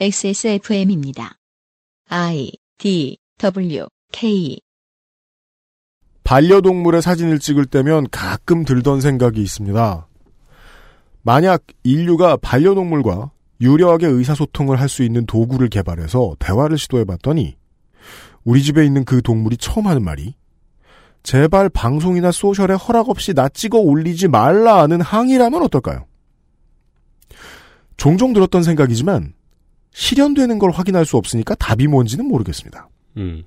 XSFM입니다. I D W K 반려동물의 사진을 찍을 때면 가끔 들던 생각이 있습니다. 만약 인류가 반려동물과 유려하게 의사소통을 할 수 있는 도구를 개발해서 대화를 시도해 봤더니 우리 집에 있는 그 동물이 처음 하는 말이 제발 방송이나 소셜에 허락 없이 나 찍어 올리지 말라는 항의라면 어떨까요? 종종 들었던 생각이지만 실현되는 걸 확인할 수 없으니까 답이 뭔지는 모르겠습니다. 음.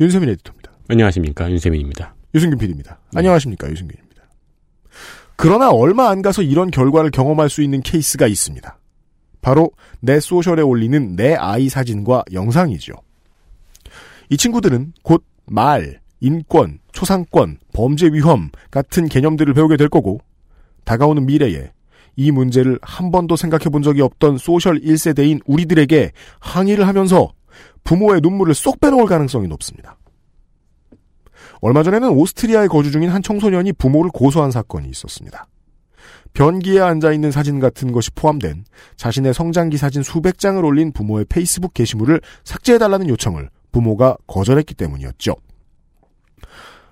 윤세민 에디터입니다. 안녕하십니까. 윤세민입니다. 유승균 PD입니다. 네. 안녕하십니까. 유승균입니다. 그러나 얼마 안 가서 이런 결과를 경험할 수 있는 케이스가 있습니다. 바로 내 소셜에 올리는 내 아이 사진과 영상이죠. 이 친구들은 곧 말, 인권, 초상권, 범죄 위험 같은 개념들을 배우게 될 거고 다가오는 미래에 이 문제를 한 번도 생각해 본 적이 없던 social 1세대인 우리들에게 항의를 하면서 부모의 눈물을 쏙 빼놓을 가능성이 높습니다. 얼마 전에는 오스트리아에 거주 중인 한 청소년이 부모를 고소한 사건이 있었습니다. 변기에 앉아있는 사진 같은 것이 포함된 자신의 성장기 사진 수백 장을 올린 부모의 페이스북 게시물을 삭제해달라는 요청을 부모가 거절했기 때문이었죠.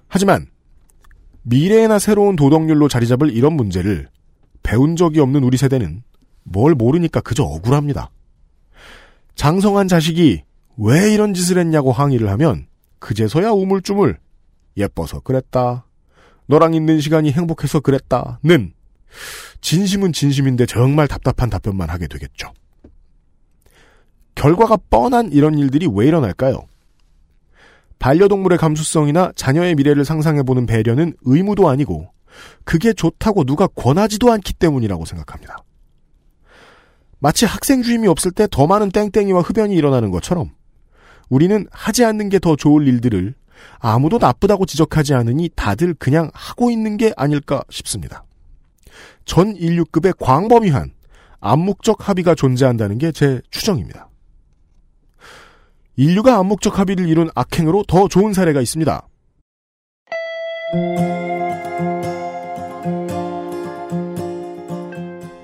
하지만 미래에나 새로운 도덕률로 자리 잡을 이런 문제를 배운 적이 없는 우리 세대는 뭘 모르니까 그저 억울합니다. 장성한 자식이 왜 이런 짓을 했냐고 항의를 하면 그제서야 우물쭈물 예뻐서 그랬다. 너랑 있는 시간이 행복해서 그랬다는 진심은 진심인데 정말 답답한 답변만 하게 되겠죠. 결과가 뻔한 이런 일들이 왜 일어날까요? 반려동물의 감수성이나 자녀의 미래를 상상해보는 배려는 의무도 아니고 그게 좋다고 누가 권하지도 않기 때문이라고 생각합니다. 마치 학생 주임이 없을 때 더 많은 땡땡이와 흡연이 일어나는 것처럼 우리는 하지 않는 게 더 좋을 일들을 아무도 나쁘다고 지적하지 않으니 다들 그냥 하고 있는 게 아닐까 싶습니다. 전 인류급의 광범위한 암묵적 합의가 존재한다는 게 제 추정입니다. 인류가 암묵적 합의를 이룬 악행으로 더 좋은 사례가 있습니다.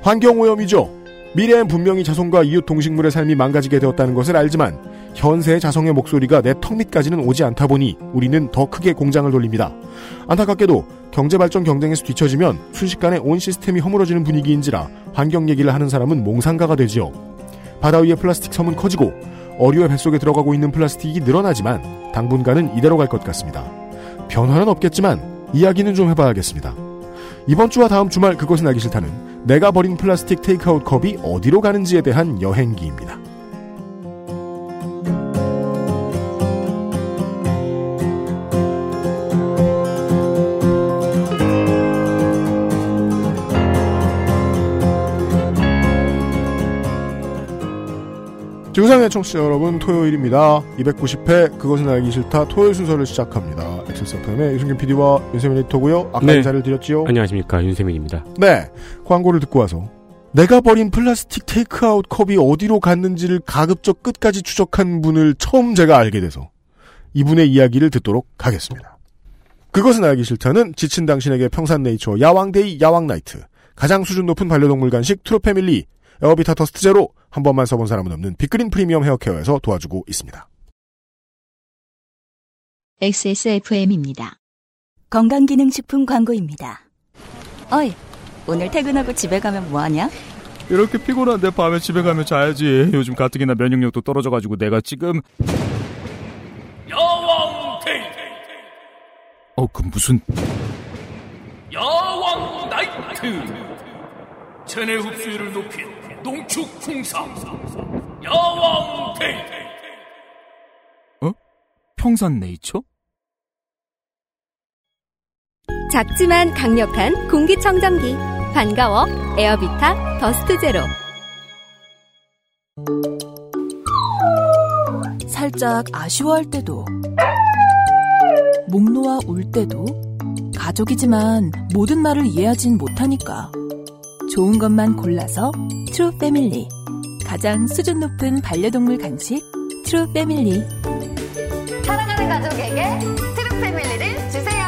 환경오염이죠. 미래엔 분명히 자손과 이웃 동식물의 삶이 망가지게 되었다는 것을 알지만 현세의 자성의 목소리가 내 턱 밑까지는 오지 않다 보니 우리는 더 크게 공장을 돌립니다. 안타깝게도 경제발전 경쟁에서 뒤처지면 순식간에 온 시스템이 허물어지는 분위기인지라 환경 얘기를 하는 사람은 몽상가가 되지요. 바다 위의 플라스틱 섬은 커지고 어류의 뱃속에 들어가고 있는 플라스틱이 늘어나지만 당분간은 이대로 갈 것 같습니다. 변화는 없겠지만 이야기는 좀 해봐야겠습니다. 이번 주와 다음 주말 그것은 알기 싫다는 내가 버린 플라스틱 테이크아웃 컵이 어디로 가는지에 대한 여행기입니다. 지구상의 청취자 여러분 토요일입니다. 290회 그것은 알기 싫다 토요일 순서를 시작합니다. XSFM의 유승균 PD와 윤세민 에디터고요. 아까 네. 인사를 드렸지요. 안녕하십니까. 윤세민입니다. 네. 광고를 듣고 와서 내가 버린 플라스틱 테이크아웃 컵이 어디로 갔는지를 가급적 끝까지 추적한 분을 처음 제가 알게 돼서 이분의 이야기를 듣도록 하겠습니다. 그것은 알기 싫다는 지친 당신에게 평산네이처 야왕데이 야왕나이트 가장 수준 높은 반려동물 간식 트루패밀리 에어비타 더스트 제로 한 번만 써본 사람은 없는 빅그린 프리미엄 헤어케어에서 도와주고 있습니다. XSFM입니다. 건강기능식품 광고입니다. 어이, 오늘 퇴근하고 집에 가면 뭐하냐? 이렇게 피곤한데 밤에 집에 가면 자야지. 요즘 가뜩이나 면역력도 떨어져가지고 내가 지금 야왕 데이 어 그 무슨 야왕 나이트 체내 흡수율을 높인 농축 홍삼 야왕 데이 평산 네이처? 작지만 강력한 공기청정기. 반가워 에어비타 더스트 제로. 살짝 아쉬워할 때도, 목 놓아 울 때도, 가족이지만 모든 말을 이해하진 못하니까. 좋은 것만 골라서 트루 패밀리. 가장 수준 높은 반려동물 간식 트루 패밀리. 사랑하는 가족에게 트루 패밀리를 주세요.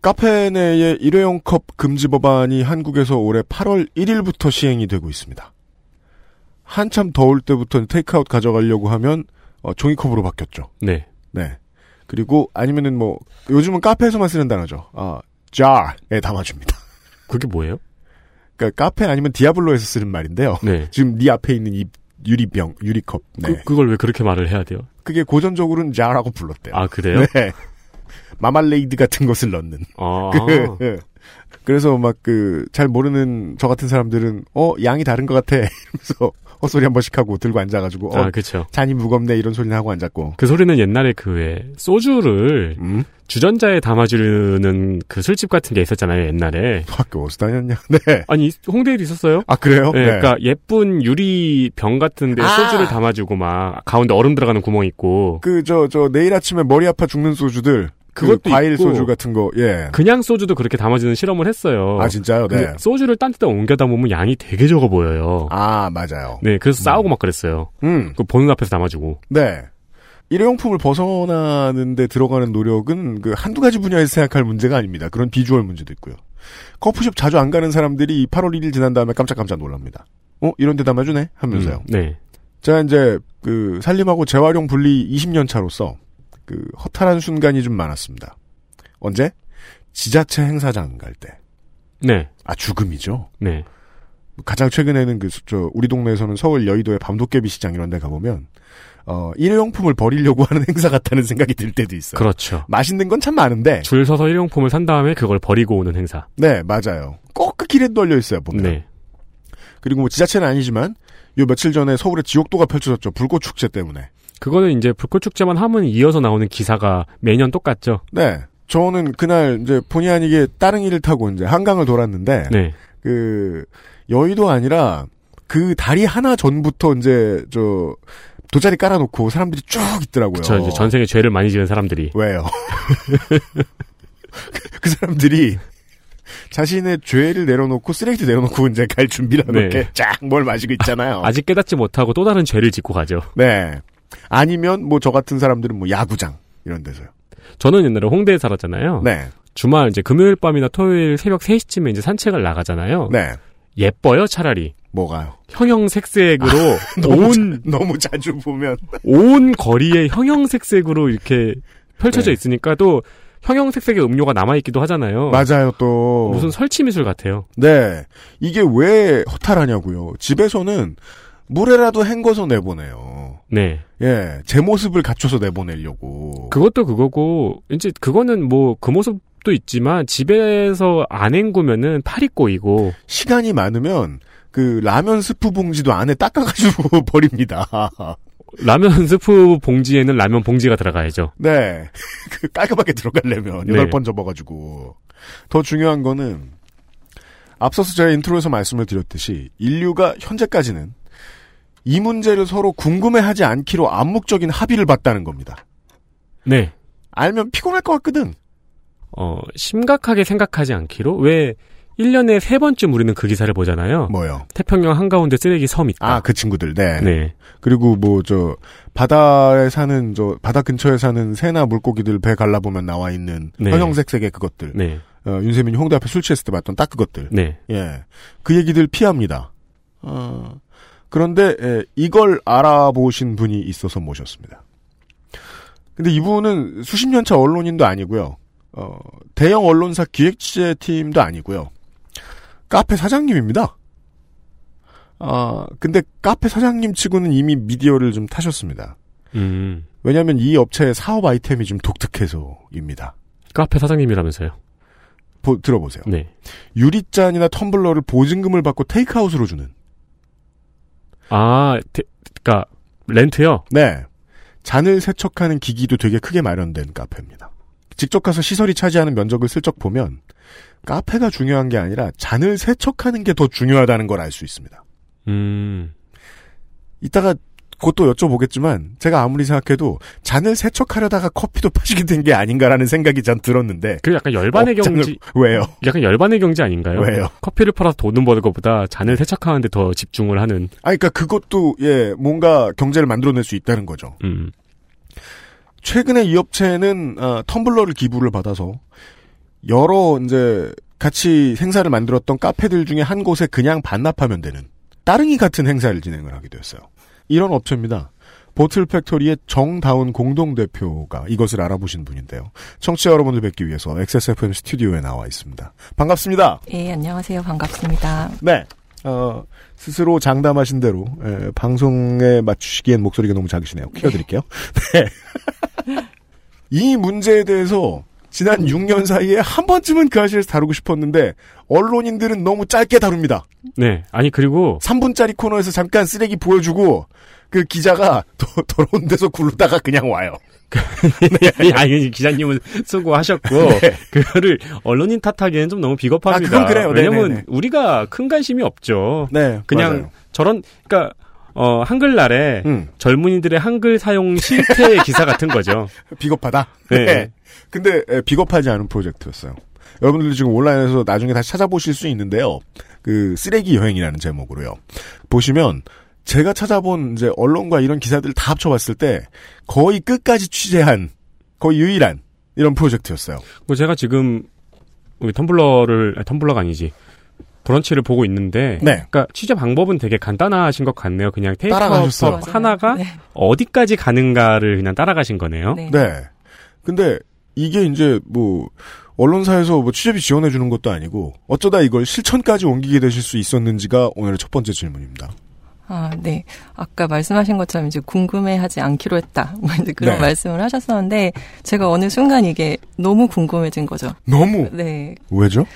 카페 내의 일회용 컵 금지 법안이 한국에서 올해 8월 1일부터 시행이 되고 있습니다. 한참 더울 때부터 테이크아웃 가져가려고 하면 어, 종이컵으로 바뀌었죠. 네. 네. 그리고 아니면은 뭐 요즘은 카페에서만 쓰는 단어죠. 아, jar에 담아줍니다. 그게 뭐예요? 그러니까 카페 아니면 디아블로에서 쓰는 말인데요. 네. 지금 네 앞에 있는 이 유리병, 유리컵. 네. 그, 그걸 왜 그렇게 말을 해야 돼요? 그게 고전적으로는 jar라고 불렀대요. 아, 그래요? 네. 마말레이드 같은 것을 넣는. 아. 그, 예. 그래서 막 그 잘 모르는 저 같은 사람들은 어 양이 다른 것 같아 이러면서 헛소리 한 번씩 하고 들고 앉아가지고 어 아, 그쵸. 잔이 무겁네 이런 소리는 하고 앉았고 그 소리는 옛날에 그왜 소주를 음? 주전자에 담아주는 그 술집 같은 게 있었잖아요, 옛날에. 학교 어디서 다녔냐 네. 아니, 홍대에도 있었어요? 아 그래요? 네, 그러니까 예쁜 유리 병 같은데 아. 소주를 담아주고 막 가운데 얼음 들어가는 구멍 있고 그 저저 내일 아침에 머리 아파 죽는 소주들 그 그것도 과일 있고. 소주 같은 거 예. 그냥 소주도 그렇게 담아주는 실험을 했어요. 아 진짜요? 네. 소주를 딴 데다 옮겨다 보면 양이 되게 적어 보여요. 아 맞아요. 네, 그래서 싸우고 막 그랬어요. 음. 그 보는 앞에서 담아주고. 네. 일회용품을 벗어나는데 들어가는 노력은 그 한두 가지 분야에서 생각할 문제가 아닙니다. 그런 비주얼 문제도 있고요. 커피숍 자주 안 가는 사람들이 8월 1일 지난 다음에 깜짝깜짝 놀랍니다. 어, 이런 데 담아주네? 하면서요. 음, 네. 제가 이제 그 살림하고 재활용 분리 20년 차로서 그 허탈한 순간이 좀 많았습니다. 언제? 지자체 행사장 갈 때. 네. 아, 죽음이죠. 네. 가장 최근에는 그, 저, 우리 동네에서는 서울 여의도의 밤도깨비 시장 이런 데 가보면, 어, 일회용품을 버리려고 하는 행사 같다는 생각이 들 때도 있어요. 그렇죠. 맛있는 건 참 많은데, 줄 서서 일용품을 산 다음에 그걸 버리고 오는 행사. 네, 맞아요. 꼭 그 길에 널려 있어요, 보면. 네. 그리고 뭐 지자체는 아니지만, 요 며칠 전에 서울에 지옥도가 펼쳐졌죠. 불꽃 축제 때문에. 그거는 이제 불꽃축제만 하면 이어서 나오는 기사가 매년 똑같죠. 네. 저는 그날 이제 본의 아니게 따릉이를 타고 이제 한강을 돌았는데, 네. 그, 여의도 아니라, 그 다리 하나 전부터 이제, 저, 돗자리 깔아놓고 사람들이 쭉 있더라고요. 저 이제 전 세계 죄를 많이 지은 사람들이. 왜요? 그- 그 사람들이 자신의 죄를 내려놓고 쓰레기도 내려놓고 이제 갈 준비를 네. 이렇게 쫙 뭘 마시고 있잖아요. 아직 깨닫지 못하고 또 다른 죄를 짓고 가죠. 네. 아니면 뭐 저 같은 사람들은 뭐 야구장 이런 데서요. 저는 옛날에 홍대에 살았잖아요. 네. 주말 이제 금요일 밤이나 토요일 새벽 3시쯤에 이제 산책을 나가잖아요. 네. 예뻐요, 차라리. 뭐가요? 형형색색으로 너무 온, 너무 자주 보면 온 거리에 형형색색으로 이렇게 펼쳐져 네. 있으니까 또 형형색색의 음료가 남아있기도 하잖아요. 맞아요 또 무슨 설치 미술 같아요. 네. 이게 왜 허탈하냐고요. 집에서는 물에라도 헹궈서 내보내요. 네. 예. 제 모습을 갖춰서 내보내려고. 그것도 그거고, 이제 그거는 뭐 그 모습도 있지만 집에서 안 헹구면은 팔이 꼬이고, 시간이 많으면 그 라면 스프 봉지도 안에 닦아가지고 버립니다. 라면 스프 봉지에는 라면 봉지가 들어가야죠. 네. 그 깔끔하게 들어가려면 네. 여덟 번 접어가지고 더 중요한 거는 앞서서 제가 인트로에서 말씀을 드렸듯이 인류가 현재까지는 이 문제를 서로 궁금해하지 않기로 암묵적인 합의를 봤다는 겁니다. 네. 알면 피곤할 것 같거든. 어, 심각하게 생각하지 않기로? 왜, 1년에 세 번쯤 우리는 그 기사를 보잖아요. 뭐요? 태평양 한가운데 쓰레기 섬 있다. 아, 그 친구들, 네. 네. 그리고 뭐, 저, 바다에 사는, 저, 바다 근처에 사는 새나 물고기들 배 갈라보면 나와 있는 네. 형형색색의 그것들. 네. 어, 윤세민이 홍대 앞에 술 취했을 때 봤던 딱 그것들. 네. 예. 그 얘기들 피합니다. 어, 그런데, 예, 이걸 알아보신 분이 있어서 모셨습니다. 근데 이분은 수십 년차 언론인도 아니고요. 어, 대형 언론사 기획 취재팀도 아니고요. 카페 사장님입니다. 아, 근데 카페 사장님 치고는 이미 미디어를 좀 타셨습니다. 음. 왜냐하면 이 업체의 사업 아이템이 좀 독특해서입니다. 카페 사장님이라면서요. 보- 들어보세요. 네. 유리잔이나 텀블러를 보증금을 받고 테이크아웃으로 주는. 아, 데, 그니까, 렌트요? 네. 잔을 세척하는 기기도 되게 크게 마련된 카페입니다. 직접 가서 시설이 차지하는 면적을 슬쩍 보면 카페가 중요한 게 아니라 잔을 세척하는 게 더 중요하다는 걸 알 수 있습니다. 음. 이따가 그것도 여쭤보겠지만 제가 아무리 생각해도 잔을 세척하려다가 커피도 파시게 된 게 아닌가라는 생각이 전 들었는데 그 약간 열반의 업장을- 경지, 왜요? 약간 열반의 경지 아닌가요? 왜요? 커피를 팔아서 돈을 버는 것보다 잔을 세척하는데 더 집중을 하는, 아니 그러니까 그것도 예 뭔가 경제를 만들어낼 수 있다는 거죠. 음. 최근에 이 업체는 어, 텀블러를 기부를 받아서 여러 이제 같이 행사를 만들었던 카페들 중에 한 곳에 그냥 반납하면 되는 따릉이 같은 행사를 진행을 하게 되었어요. 이런 업체입니다. 보틀 팩토리의 정다운 공동대표가 이것을 알아보신 분인데요. 청취자 여러분을 뵙기 위해서 XSFM 스튜디오에 나와 있습니다. 반갑습니다. 예, 안녕하세요. 반갑습니다. 네. 어, 스스로 장담하신 대로 에, 방송에 맞추시기엔 목소리가 너무 작으시네요. 키워드릴게요. 네. 이 문제에 대해서 지난 6년 사이에 한 번쯤은 그 아실에서 다루고 싶었는데 언론인들은 너무 짧게 다룹니다. 네. 아니 그리고 3분짜리 코너에서 잠깐 쓰레기 보여주고 그 기자가 더, 더러운 데서 굴르다가 그냥 와요. 아니, 아니 기자님은 수고하셨고 그거를 언론인 탓하기에는 좀 너무 비겁합니다. 아, 그건 그래요. 왜냐면 네네네. 우리가 큰 관심이 없죠. 네, 그냥 맞아요. 저런 그러니까 어 한글날에 음. 젊은이들의 한글 사용 실태 기사 같은 거죠. 비겁하다. 네. 네. 근데 에, 비겁하지 않은 프로젝트였어요. 여러분들도 지금 온라인에서 나중에 다시 찾아보실 수 있는데요. 그 쓰레기 여행이라는 제목으로요. 보시면 제가 찾아본 이제 언론과 이런 기사들을 다 합쳐봤을 때 거의 끝까지 취재한 거의 유일한 이런 프로젝트였어요. 뭐 제가 지금 우리 텀블러를 아니, 텀블러가 아니지. 브런치를 보고 있는데, 네. 그러니까 취재 방법은 되게 간단하신 것 같네요. 그냥. 맞아요. 하나가 네. 어디까지 가는가를 그냥 따라가신 거네요. 네. 네. 근데 이게 이제 뭐 언론사에서 뭐 취재비 지원해 주는 것도 아니고 어쩌다 이걸 실천까지 옮기게 되실 수 있었는지가 오늘의 첫 번째 질문입니다. 아, 네. 아까 말씀하신 것처럼 이제 궁금해하지 않기로 했다. 뭐 이제 그런 네. 말씀을 하셨었는데 제가 어느 순간 이게 너무 궁금해진 거죠. 너무 네. 왜죠?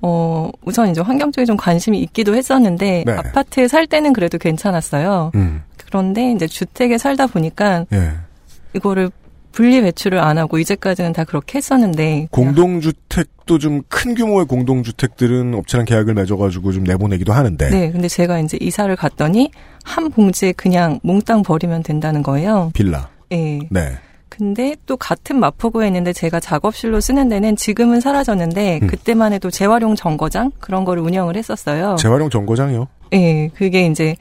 어, 우선 이제 환경 쪽에 좀 관심이 있기도 했었는데 네. 아파트에 살 때는 그래도 괜찮았어요. 음. 그런데 이제 주택에 살다 보니까 예. 이거를 분리 배출을 안 하고 이제까지는 다 그렇게 했었는데 공동주택도 좀 큰 규모의 공동주택들은 업체랑 계약을 맺어가지고 좀 내보내기도 하는데. 네, 근데 제가 이제 이사를 갔더니 한 봉지에 그냥 몽땅 버리면 된다는 거예요. 빌라. 예. 네. 근데 또 같은 마포구에 있는데 제가 작업실로 쓰는 데는 지금은 사라졌는데 음. 그때만 해도 재활용 정거장 그런 거를 운영을 했었어요. 재활용 정거장이요. 예, 그게 이제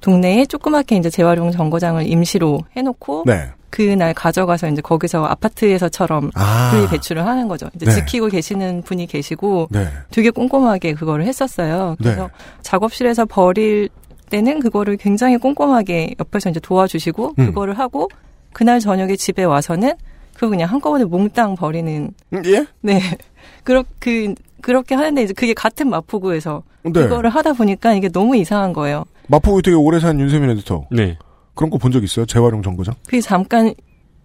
동네에 조그맣게 이제 재활용 정거장을 임시로 해놓고 네. 그날 가져가서 이제 거기서 아파트에서처럼 아. 분리 배출을 하는 거죠. 이제 네. 지키고 계시는 분이 계시고 네. 되게 꼼꼼하게 그거를 했었어요. 그래서 네. 작업실에서 버릴 때는 그거를 굉장히 꼼꼼하게 옆에서 이제 도와주시고 음. 그거를 하고 그날 저녁에 집에 와서는 그거 그냥 한꺼번에 몽땅 버리는 음, 예? 네 그렇게 그렇게 하는데 이제 그게 같은 마포구에서 네. 그거를 하다 보니까 이게 너무 이상한 거예요. 마포구 되게 오래 산 윤세민 에디터. 네. 그런 거 본 적 있어요? 재활용 정거장? 그게 잠깐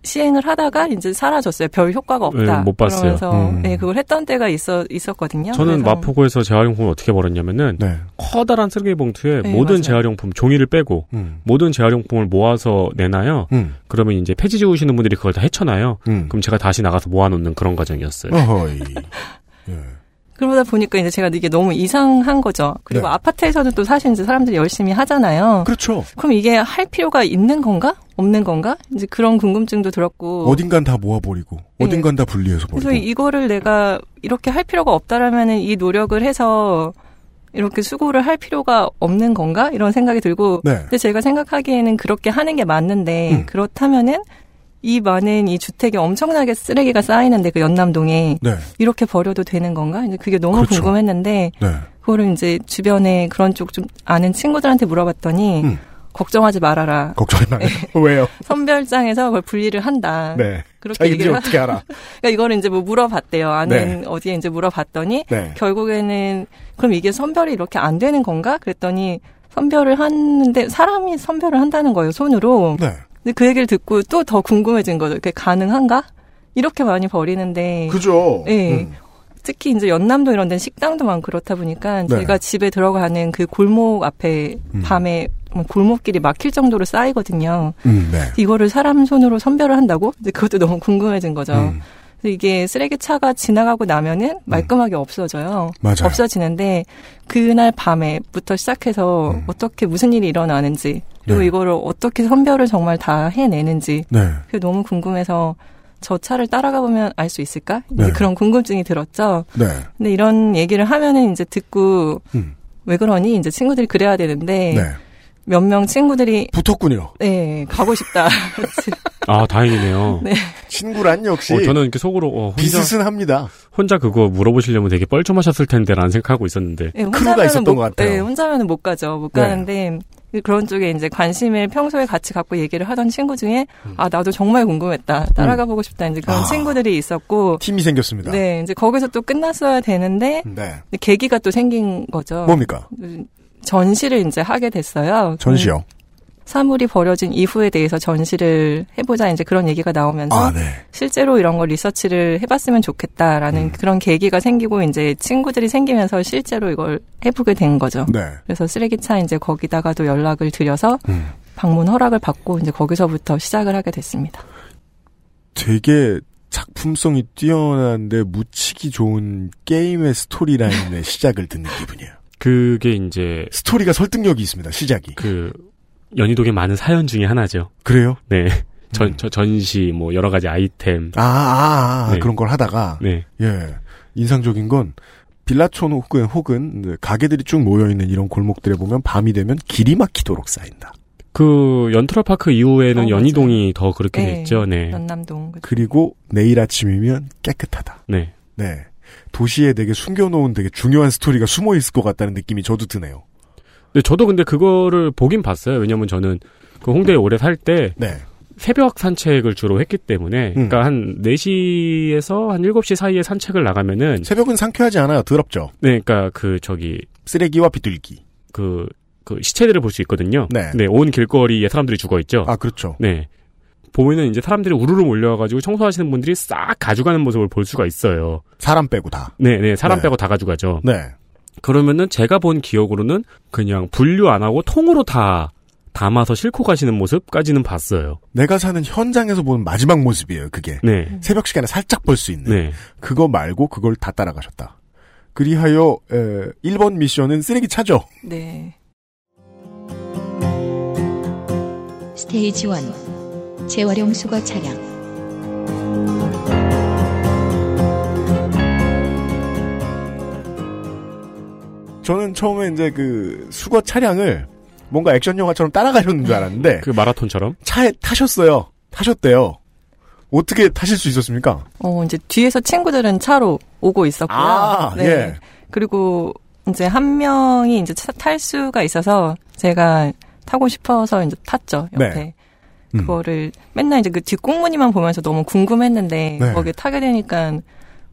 시행을 하다가 이제 사라졌어요. 별 효과가 없다. 네, 못 봤어요. 그러면서 음. 네, 그걸 했던 때가 있어 있었거든요. 저는 그래서 마포구에서 재활용품을 어떻게 벌었냐면은 네. 커다란 쓰레기 봉투에 네, 모든 맞아요. 재활용품 종이를 빼고 음. 모든 재활용품을 모아서 내놔요. 음. 그러면 이제 폐지 지우시는 분들이 그걸 다 헤쳐놔요. 음. 그럼 제가 다시 나가서 모아놓는 그런 과정이었어요. 어허이. 예. 그러다 보니까 이제 제가 이게 너무 이상한 거죠. 그리고 네. 아파트에서도 또 사실 이제 사람들이 열심히 하잖아요. 그렇죠. 그럼 이게 할 필요가 있는 건가? 없는 건가? 이제 그런 궁금증도 들었고. 어딘간 다 모아버리고, 어딘간 다 분리해서 버리고. 그래서 이거를 내가 이렇게 할 필요가 없다라면은 이 노력을 해서 이렇게 수고를 할 필요가 없는 건가? 이런 생각이 들고. 네. 근데 제가 생각하기에는 그렇게 하는 게 맞는데 음. 그렇다면은 이 많은 이 주택에 엄청나게 쓰레기가 쌓이는데 그 연남동에 네. 이렇게 버려도 되는 건가? 이제 그게 너무 그렇죠. 궁금했는데 네. 그거를 이제 주변에 그런 쪽 좀 아는 친구들한테 물어봤더니 음. 걱정하지 말아라. 걱정이 많아요. 왜요? 선별장에서 그걸 분리를 한다. 네. 그렇게 얘기를 어떻게 알아? 그러니까 이거를 이제 뭐 물어봤대요. 아는 네. 어디에 이제 물어봤더니 네. 결국에는 그럼 이게 선별이 이렇게 안 되는 건가? 그랬더니 선별을 하는데 사람이 선별을 한다는 거예요. 손으로. 네. 근데 그 얘기를 듣고 또 더 궁금해진 거죠. 그게 가능한가? 이렇게 많이 버리는데. 그죠? 네. 음. 특히 이제 연남동 이런 데는 식당도 많고 그렇다 보니까 네. 제가 집에 들어가는 그 골목 앞에 음. 밤에 뭐 골목길이 막힐 정도로 쌓이거든요. 음, 네. 이거를 사람 손으로 선별을 한다고? 이제 그것도 너무 궁금해진 거죠. 음. 그래서 이게 쓰레기 차가 지나가고 나면은 말끔하게 없어져요. 맞아요. 없어지는데 그날 밤에부터 시작해서 음. 어떻게 무슨 일이 일어나는지 그리고 네. 이거를 어떻게 선별을 정말 다 해내는지 네. 그게 너무 궁금해서 저 차를 따라가 보면 알 수 있을까? 네. 그런 궁금증이 들었죠. 네. 근데 이런 얘기를 하면은 이제 듣고 음. 왜 그러니? 이제 친구들이 그래야 되는데 네. 몇 명 친구들이 붙었군요. 네 가고 싶다. 아, 다행이네요. 네. 친구란 역시 어, 저는 이렇게 속으로 어, 혼자 비슷은 합니다. 혼자 그거 물어보시려면 되게 뻘쭘하셨을 텐데라는 생각하고 있었는데. 네, 크루가 있었던 못- 것 같아요. 네, 혼자면은 못 가죠. 못 네. 가는데 그런 쪽에 이제 관심을 평소에 같이 갖고 얘기를 하던 친구 중에 음. 아 나도 정말 궁금했다. 따라가 보고 싶다. 이제 그런 아. 친구들이 있었고 팀이 생겼습니다. 네, 이제 거기서 또 끝났어야 되는데 네. 계기가 또 생긴 거죠. 뭡니까? 전시를 이제 하게 됐어요. 전시요. 사물이 버려진 이후에 대해서 전시를 해보자 이제 그런 얘기가 나오면서 아, 네. 실제로 이런 걸 리서치를 해봤으면 좋겠다라는 음. 그런 계기가 생기고 이제 친구들이 생기면서 실제로 이걸 해보게 된 거죠. 네. 그래서 쓰레기차 이제 거기다가도 연락을 드려서 음. 방문 허락을 받고 이제 거기서부터 시작을 하게 됐습니다. 되게 작품성이 뛰어난데 묻히기 좋은 게임의 스토리라인의 시작을 듣는 기분이에요. 그게 이제 스토리가 설득력이 있습니다. 시작이. 그 연희동의 많은 사연 중에 하나죠. 그래요? 네. 전, 저 전시, 뭐, 여러 가지 아이템. 아, 아, 아, 네. 그런 걸 하다가 네. 예 인상적인 건 빌라촌 혹은 혹은 네, 가게들이 쭉 모여 있는 이런 골목들에 보면 밤이 되면 길이 막히도록 쌓인다. 그, 연트럴파크 이후에는 어, 연희동이 더 그렇게 네. 됐죠. 네. 연남동. 그죠. 그리고 내일 아침이면 깨끗하다. 네. 네. 도시에 되게 숨겨놓은 되게 중요한 스토리가 숨어 있을 것 같다는 느낌이 저도 드네요. 근데 저도 근데 그거를 보긴 봤어요. 왜냐면 저는 그 홍대에 오래 살때 네. 새벽 산책을 주로 했기 때문에 음. 그러니까 한 4시에서 한 7시 사이에 산책을 나가면은 새벽은 상쾌하지 않아요. 더럽죠. 네, 그러니까 그 저기 쓰레기와 비둘기. 그, 그 시체들을 볼 수 있거든요. 네. 온 길거리에 사람들이 죽어 있죠. 아 그렇죠. 네. 보면은 이제 사람들이 우르르 몰려와가지고 청소하시는 분들이 싹 가져가는 모습을 볼 수가 있어요. 사람 빼고 다. 네, 네, 사람 네. 빼고 다 가져가죠. 네. 그러면은 제가 본 기억으로는 그냥 분류 안 하고 통으로 다 담아서 싣고 가시는 모습까지는 봤어요. 내가 사는 현장에서 보는 마지막 모습이에요. 그게. 네. 새벽 시간에 살짝 볼 수 있는. 네. 그거 말고 그걸 다 따라가셨다. 그리하여 에, 1번 미션은 쓰레기 차죠. 네. 스테이지 1. 재활용 수거 차량. 저는 처음에 이제 그 수거 차량을 뭔가 액션 영화처럼 따라가려는 줄 알았는데 그 마라톤처럼. 차에 타셨어요. 타셨대요. 어떻게 타실 수 있었습니까? 어, 이제 뒤에서 친구들은 차로 오고 있었고요. 아, 네. 예. 그리고 이제 한 명이 이제 차- 탈 수가 있어서 제가 타고 싶어서 이제 탔죠, 옆에. 네. 음. 그거를 맨날 이제 그 뒷공무니만 보면서 너무 궁금했는데 네. 거기에 타게 되니까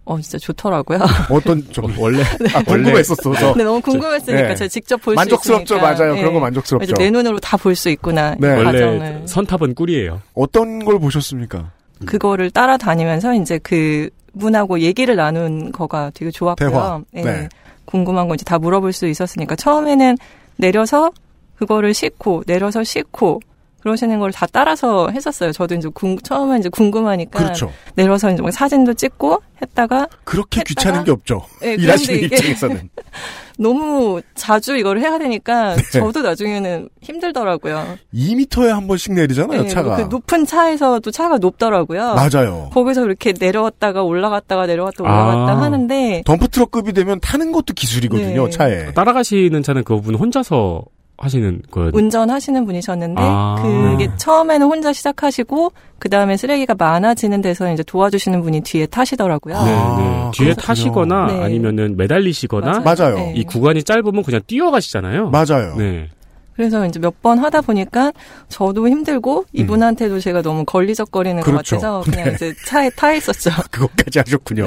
어 진짜 좋더라고요. 어떤 좀 원래 아, 궁금했었어서 근데 너무 궁금했으니까 네. 제가 직접 볼수 만족스럽죠, 있으니까. 맞아요. 네. 그런 거 만족스럽죠. 내 눈으로 다 볼 수 있구나 네. 이 원래 과정을 선탑은 꿀이에요. 어떤 걸 보셨습니까? 그거를 따라다니면서 이제 그 분하고 얘기를 나눈 거가 되게 좋았고요. 대화. 예. 네. 궁금한 거 이제 다 물어볼 수 있었으니까 처음에는 내려서 그거를 싣고 내려서 싣고 그러시는 걸 다 따라서 했었어요. 저도 이제 궁, 처음에 이제 궁금하니까 그렇죠. 내려서 이제 막 사진도 찍고 했다가 그렇게 했다가- 귀찮은 게 없죠. 예, 일하시는 입장에서는. 너무 자주 이걸 해야 되니까 네. 저도 나중에는 힘들더라고요. 2미터에 한 번씩 내리잖아요, 예, 차가. 그 높은 차에서도 차가 높더라고요. 맞아요. 거기서 이렇게 내려왔다가 올라갔다가 내려왔다 올라갔다 아. 하는데 덤프트럭급이 되면 타는 것도 기술이거든요, 네. 차에. 따라가시는 차는 그분 혼자서 하시는 거예요. 운전하시는 분이셨는데 아. 그게 처음에는 혼자 시작하시고 그 다음에 쓰레기가 많아지는 데서 이제 도와주시는 분이 뒤에 타시더라고요. 네, 아, 네. 뒤에 그렇군요. 타시거나 네. 아니면은 매달리시거나 맞아요. 네. 이 구간이 짧으면 그냥 뛰어가시잖아요. 맞아요. 네. 그래서 이제 몇 번 하다 보니까 저도 힘들고 이분한테도 제가 너무 걸리적거리는 음. 그렇죠. 것 같아서 그냥 네. 이제 차에 타 있었죠. 그것까지 하셨군요.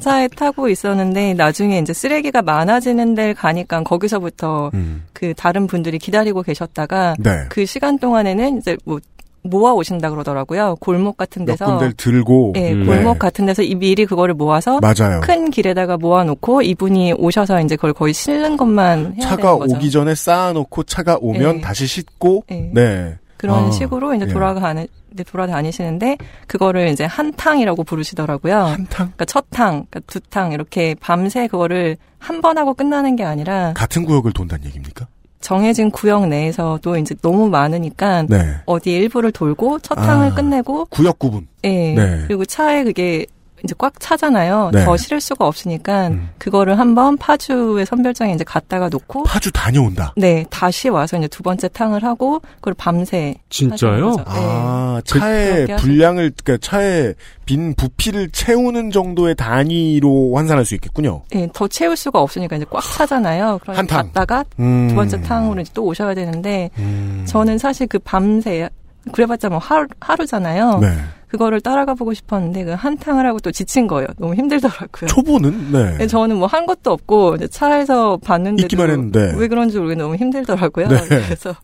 차에 타고 있었는데 나중에 이제 쓰레기가 많아지는 데를 가니까 거기서부터 음. 그 다른 분들이 기다리고 계셨다가 네. 그 시간 동안에는 이제 뭐 모아 오신다 그러더라고요. 골목 같은 몇 데서. 군데를 들고. 네, 음. 골목 네. 같은 데서 이 미리 그거를 모아서 맞아요. 큰 길에다가 모아 놓고 이분이 오셔서 이제 그걸 거의 실는 것만 해야 차가. 오기 전에 쌓아 놓고 차가 오면 네. 다시 싣고, 네. 네. 그런 아, 식으로 이제 예. 돌아가는 이제 돌아다니시는데 그거를 이제 한 탕이라고 부르시더라고요. 한 탕? 그러니까 첫 탕, 그러니까 두 탕 이렇게 밤새 그거를 한 번 하고 끝나는 게 아니라 같은 구역을 돈다는 얘기입니까? 정해진 구역 내에서도 이제 너무 많으니까 네. 어디 일부를 돌고 첫 탕을 아. 끝내고 구역 구분. 예. 네. 그리고 차에 그게 이제 꽉 차잖아요. 네. 더 실을 수가 없으니까 음. 그거를 한번 파주의 선별장에 이제 갖다가 놓고 파주 다녀온다. 네 다시 와서 이제 두 번째 탕을 하고 그걸 밤새 진짜요? 거죠. 네. 아, 차에 분량을, 그러니까 차에 빈 부피를 채우는 정도의 단위로 환산할 수 있겠군요. 네, 더 채울 수가 없으니까 이제 꽉 차잖아요. 그러니까 한 탕. 갔다가 음. 두 번째 탕으로 이제 또 오셔야 되는데 음. 저는 사실 그 밤새 그래봤자 뭐 하루, 하루잖아요. 네. 그거를 따라가 보고 싶었는데 그 한 탕을 하고 또 지친 거예요. 너무 힘들더라고요. 초보는, 네. 네, 저는 뭐 한 것도 없고 이제 차에서 봤는데도 있기만 했는데. 왜 그런지 모르겠는데 너무 힘들더라고요. 네. 그래서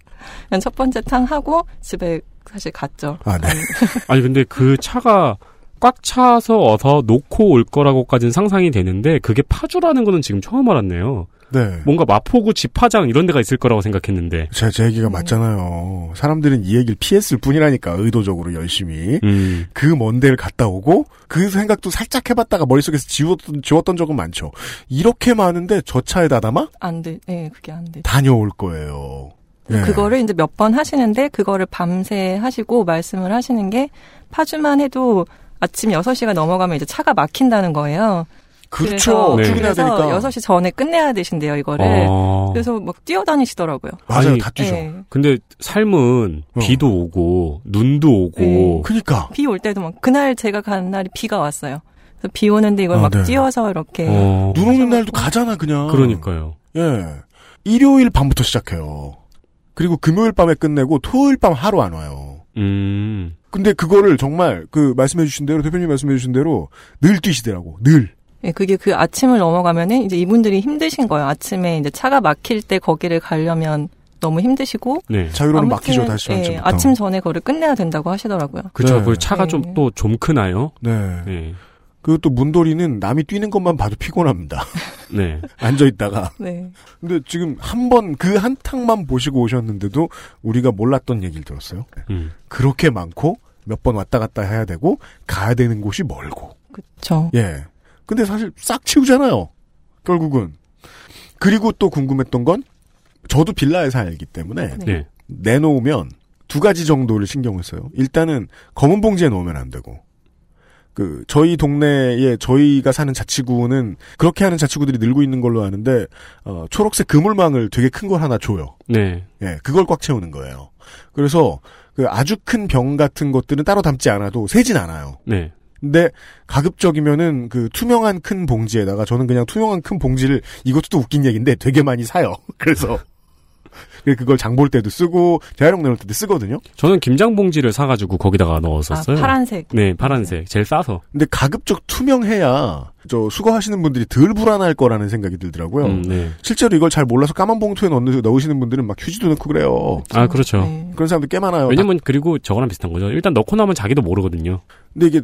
그냥 첫 번째 탕 하고 집에 사실 갔죠. 아, 네. 아니 근데 그 차가 꽉 차서 어서 놓고 올 거라고까지는 상상이 되는데 그게 파주라는 거는 지금 처음 알았네요. 네. 뭔가 마포구 집화장 이런 데가 있을 거라고 생각했는데. 제, 제 얘기가 맞잖아요. 사람들은 이 얘기를 피했을 뿐이라니까, 의도적으로 열심히. 음. 그먼 데를 갔다 오고, 그 생각도 살짝 해봤다가 머릿속에서 지웠던, 지웠던 적은 많죠. 이렇게 많은데 저 차에다 담아? 안 돼. 네, 그게 안 돼. 다녀올 거예요. 예. 그거를 이제 몇 번 하시는데 그거를 밤새 하시고 말씀을 하시는 게 파주만 해도 아침 6시가 넘어가면 이제 차가 막힌다는 거예요. 그렇죠. 네. 출근해야 그래서 되니까. 6시 전에 끝내야 되신대요, 이거를. 어. 그래서 막 뛰어다니시더라고요. 맞아요. 아니, 다 뛰죠. 네. 근데 삶은 어. 비도 오고 눈도 오고 네. 그니까. 비 올 때도 막 그날 제가 간 날이 비가 왔어요. 그래서 비 오는데 이걸 아, 막 네. 뛰어서 이렇게 어. 눈 오는 날도 가잖아, 그냥. 그러니까요. 예. 일요일 밤부터 시작해요. 그리고 금요일 밤에 끝내고 토요일 밤 하루 안 와요. 음. 근데 그거를 정말 그 말씀해주신 대로 대표님 말씀해주신 대로 늘 뛰시더라고. 늘. 예, 그게 그 아침을 넘어가면은 이제 이분들이 힘드신 거예요. 아침에 이제 차가 막힐 때 거기를 가려면 너무 힘드시고 네. 자유로는 막히죠 다시 예. 아침 전에 그거를 끝내야 된다고 하시더라고요. 그죠. 네. 그 차가 네. 좀또좀 크나요? 네. 네. 그리고 또 문돌이는 남이 뛰는 것만 봐도 피곤합니다. 네. 앉아 있다가. 네. 근데 지금 한 번 그 한 탕만 보시고 오셨는데도 우리가 몰랐던 얘기를 들었어요. 음. 그렇게 많고 몇 번 왔다 갔다 해야 되고 가야 되는 곳이 멀고. 그렇죠. 예. 근데 사실 싹 치우잖아요. 결국은. 그리고 또 궁금했던 건 저도 빌라에 살기 때문에 네. 내놓으면 두 가지 정도를 신경을 써요. 일단은 검은 봉지에 놓으면 안 되고. 그 저희 동네에 저희가 사는 자치구는 그렇게 하는 자치구들이 늘고 있는 걸로 아는데 어, 초록색 그물망을 되게 큰 걸 하나 줘요. 네. 예, 그걸 꽉 채우는 거예요. 그래서 그 아주 큰 병 같은 것들은 따로 담지 않아도 새진 않아요. 네. 근데 가급적이면은 그 투명한 큰 봉지에다가 저는 그냥 투명한 큰 봉지를 이것도 또 웃긴 얘기인데 되게 많이 사요. 그래서 그걸 장 볼 때도 쓰고 재활용 내놓을 때도 쓰거든요. 저는 김장 봉지를 사가지고 거기다가 넣었었어요. 아, 파란색. 네, 파란색. 제일 싸서. 근데 가급적 투명해야 저 수거하시는 분들이 덜 불안할 거라는 생각이 들더라고요. 음, 네. 실제로 이걸 잘 몰라서 까만 봉투에 넣, 넣으시는 분들은 막 휴지도 넣고 그래요. 아, 그렇죠. 네. 그런 사람들 꽤 많아요. 왜냐면 그리고 저거랑 비슷한 거죠. 일단 넣고 나면 자기도 모르거든요. 근데 이게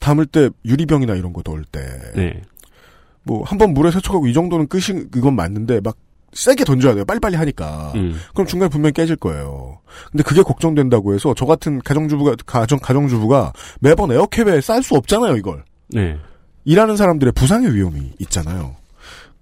담을 때 유리병이나 이런 거 넣을 때 네. 뭐 한 번 물에 세척하고 이 정도는 끝이 그건 맞는데 막 세게 던져야 돼요. 빨리빨리 하니까. 음. 그럼 중간에 분명히 깨질 거예요. 근데 그게 걱정된다고 해서 저 같은 가정주부가 가정 가정주부가 매번 에어캡에 쌀 수 없잖아요, 이걸. 네. 일하는 사람들의 부상의 위험이 있잖아요.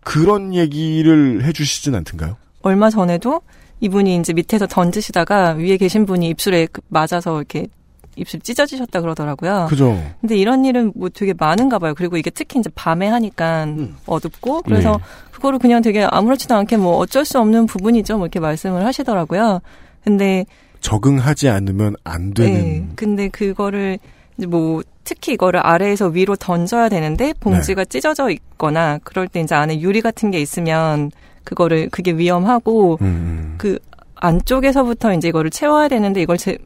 그런 얘기를 해주시진 않던가요? 얼마 전에도 이분이 이제 밑에서 던지시다가 위에 계신 분이 입술에 그- 맞아서 이렇게 입술 찢어지셨다 그러더라고요. 그죠. 근데 이런 일은 뭐 되게 많은가 봐요. 그리고 이게 특히 이제 밤에 하니까 음. 어둡고 그래서 네. 그거를 그냥 되게 아무렇지도 않게 뭐 어쩔 수 없는 부분이죠. 뭐 이렇게 말씀을 하시더라고요. 근데 적응하지 않으면 안 되는. 네, 근데 그거를 이제 뭐 특히 이거를 아래에서 위로 던져야 되는데 네. 봉지가 찢어져 있거나 그럴 때 이제 안에 유리 같은 게 있으면 그거를 그게 위험하고 음, 그 안쪽에서부터 이제 이거를 채워야 되는데 이걸 제,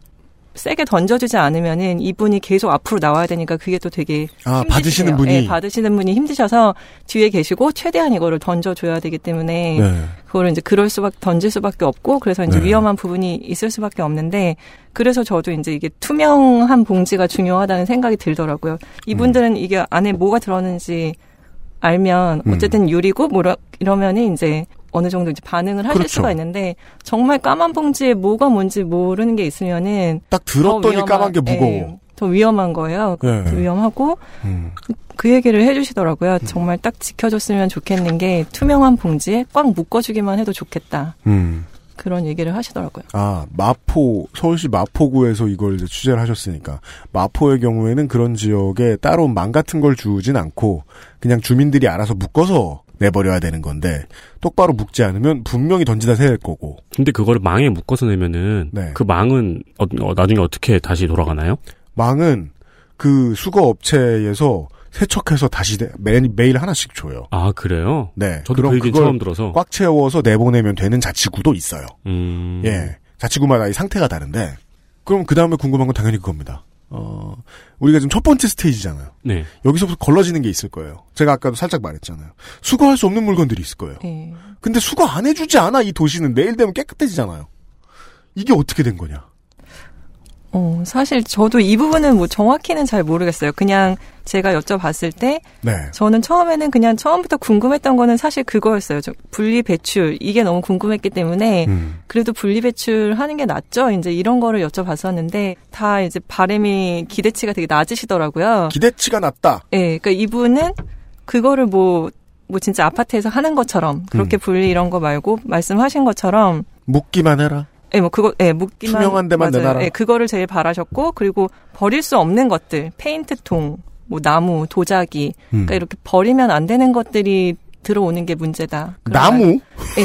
세게 던져주지 않으면은 이분이 계속 앞으로 나와야 되니까 그게 또 되게 아, 힘드시대요. 받으시는 분이? 네, 받으시는 분이 힘드셔서 뒤에 계시고 최대한 이거를 던져줘야 되기 때문에 네. 그거를 이제 그럴 수밖에 던질 수밖에 없고 그래서 이제 네. 위험한 부분이 있을 수밖에 없는데 그래서 저도 이제 이게 투명한 봉지가 중요하다는 생각이 들더라고요. 이분들은 음. 이게 안에 뭐가 들었는지 알면 음. 어쨌든 유리고 뭐라 이러면은 이제 어느 정도 이제 반응을 하실 그렇죠. 수가 있는데 정말 까만 봉지에 뭐가 뭔지 모르는 게 있으면은 딱더 들었더니 위험한- 까만 게 예, 무거워. 더 위험한 거예요. 네. 더 위험하고 음. 그 얘기를 해주시더라고요. 정말 딱 지켜줬으면 좋겠는 게 투명한 봉지에 꽉 묶어주기만 해도 좋겠다. 음. 그런 얘기를 하시더라고요. 아, 마포, 서울시 마포구에서 이걸 이제 취재를 하셨으니까, 마포의 경우에는 그런 지역에 따로 망 같은 걸 주진 않고, 그냥 주민들이 알아서 묶어서 내버려야 되는 건데, 똑바로 묶지 않으면 분명히 던지다 새일 거고. 근데 그거를 망에 묶어서 내면은 네. 그 망은 어, 어, 나중에 어떻게 다시 돌아가나요? 망은 그 수거 업체에서 세척해서 다시 내- 매, 매일 하나씩 줘요. 아 그래요? 네. 저도 그럼 그 처음 들어서. 꽉 채워서 내보내면 되는 자치구도 있어요. 음. 예. 자치구마다 이 상태가 다른데, 그럼 그 다음에 궁금한 건 당연히 그겁니다. 어, 우리가 지금 첫 번째 스테이지잖아요. 네. 여기서부터 걸러지는 게 있을 거예요. 제가 아까도 살짝 말했잖아요. 수거할 수 없는 물건들이 있을 거예요. 예. 근데 수거 안 해주지 않아, 이 도시는. 내일 되면 깨끗해지잖아요. 이게 어떻게 된 거냐. 어, 사실 저도 이 부분은 뭐 정확히는 잘 모르겠어요. 그냥 제가 여쭤봤을 때 네. 저는 처음에는 그냥 처음부터 궁금했던 거는 사실 그거였어요. 저 분리 배출 이게 너무 궁금했기 때문에 음. 그래도 분리 배출하는 게 낫죠. 이제 이런 거를 여쭤봤었는데 다 이제 바람이 기대치가 되게 낮으시더라고요. 기대치가 낮다. 예, 그러니까 이분은 그거를 뭐, 뭐 진짜 아파트에서 하는 것처럼 음. 그렇게 분리 이런 거 말고 말씀하신 것처럼 묻기만 해라. 예, 뭐 그거, 예, 묶기만 투명한 데만 맞아요. 내놔라. 예, 그거를 제일 바라셨고 그리고 버릴 수 없는 것들, 페인트통, 뭐 나무, 도자기, 음. 그러니까 이렇게 버리면 안 되는 것들이 들어오는 게 문제다. 나무? 예.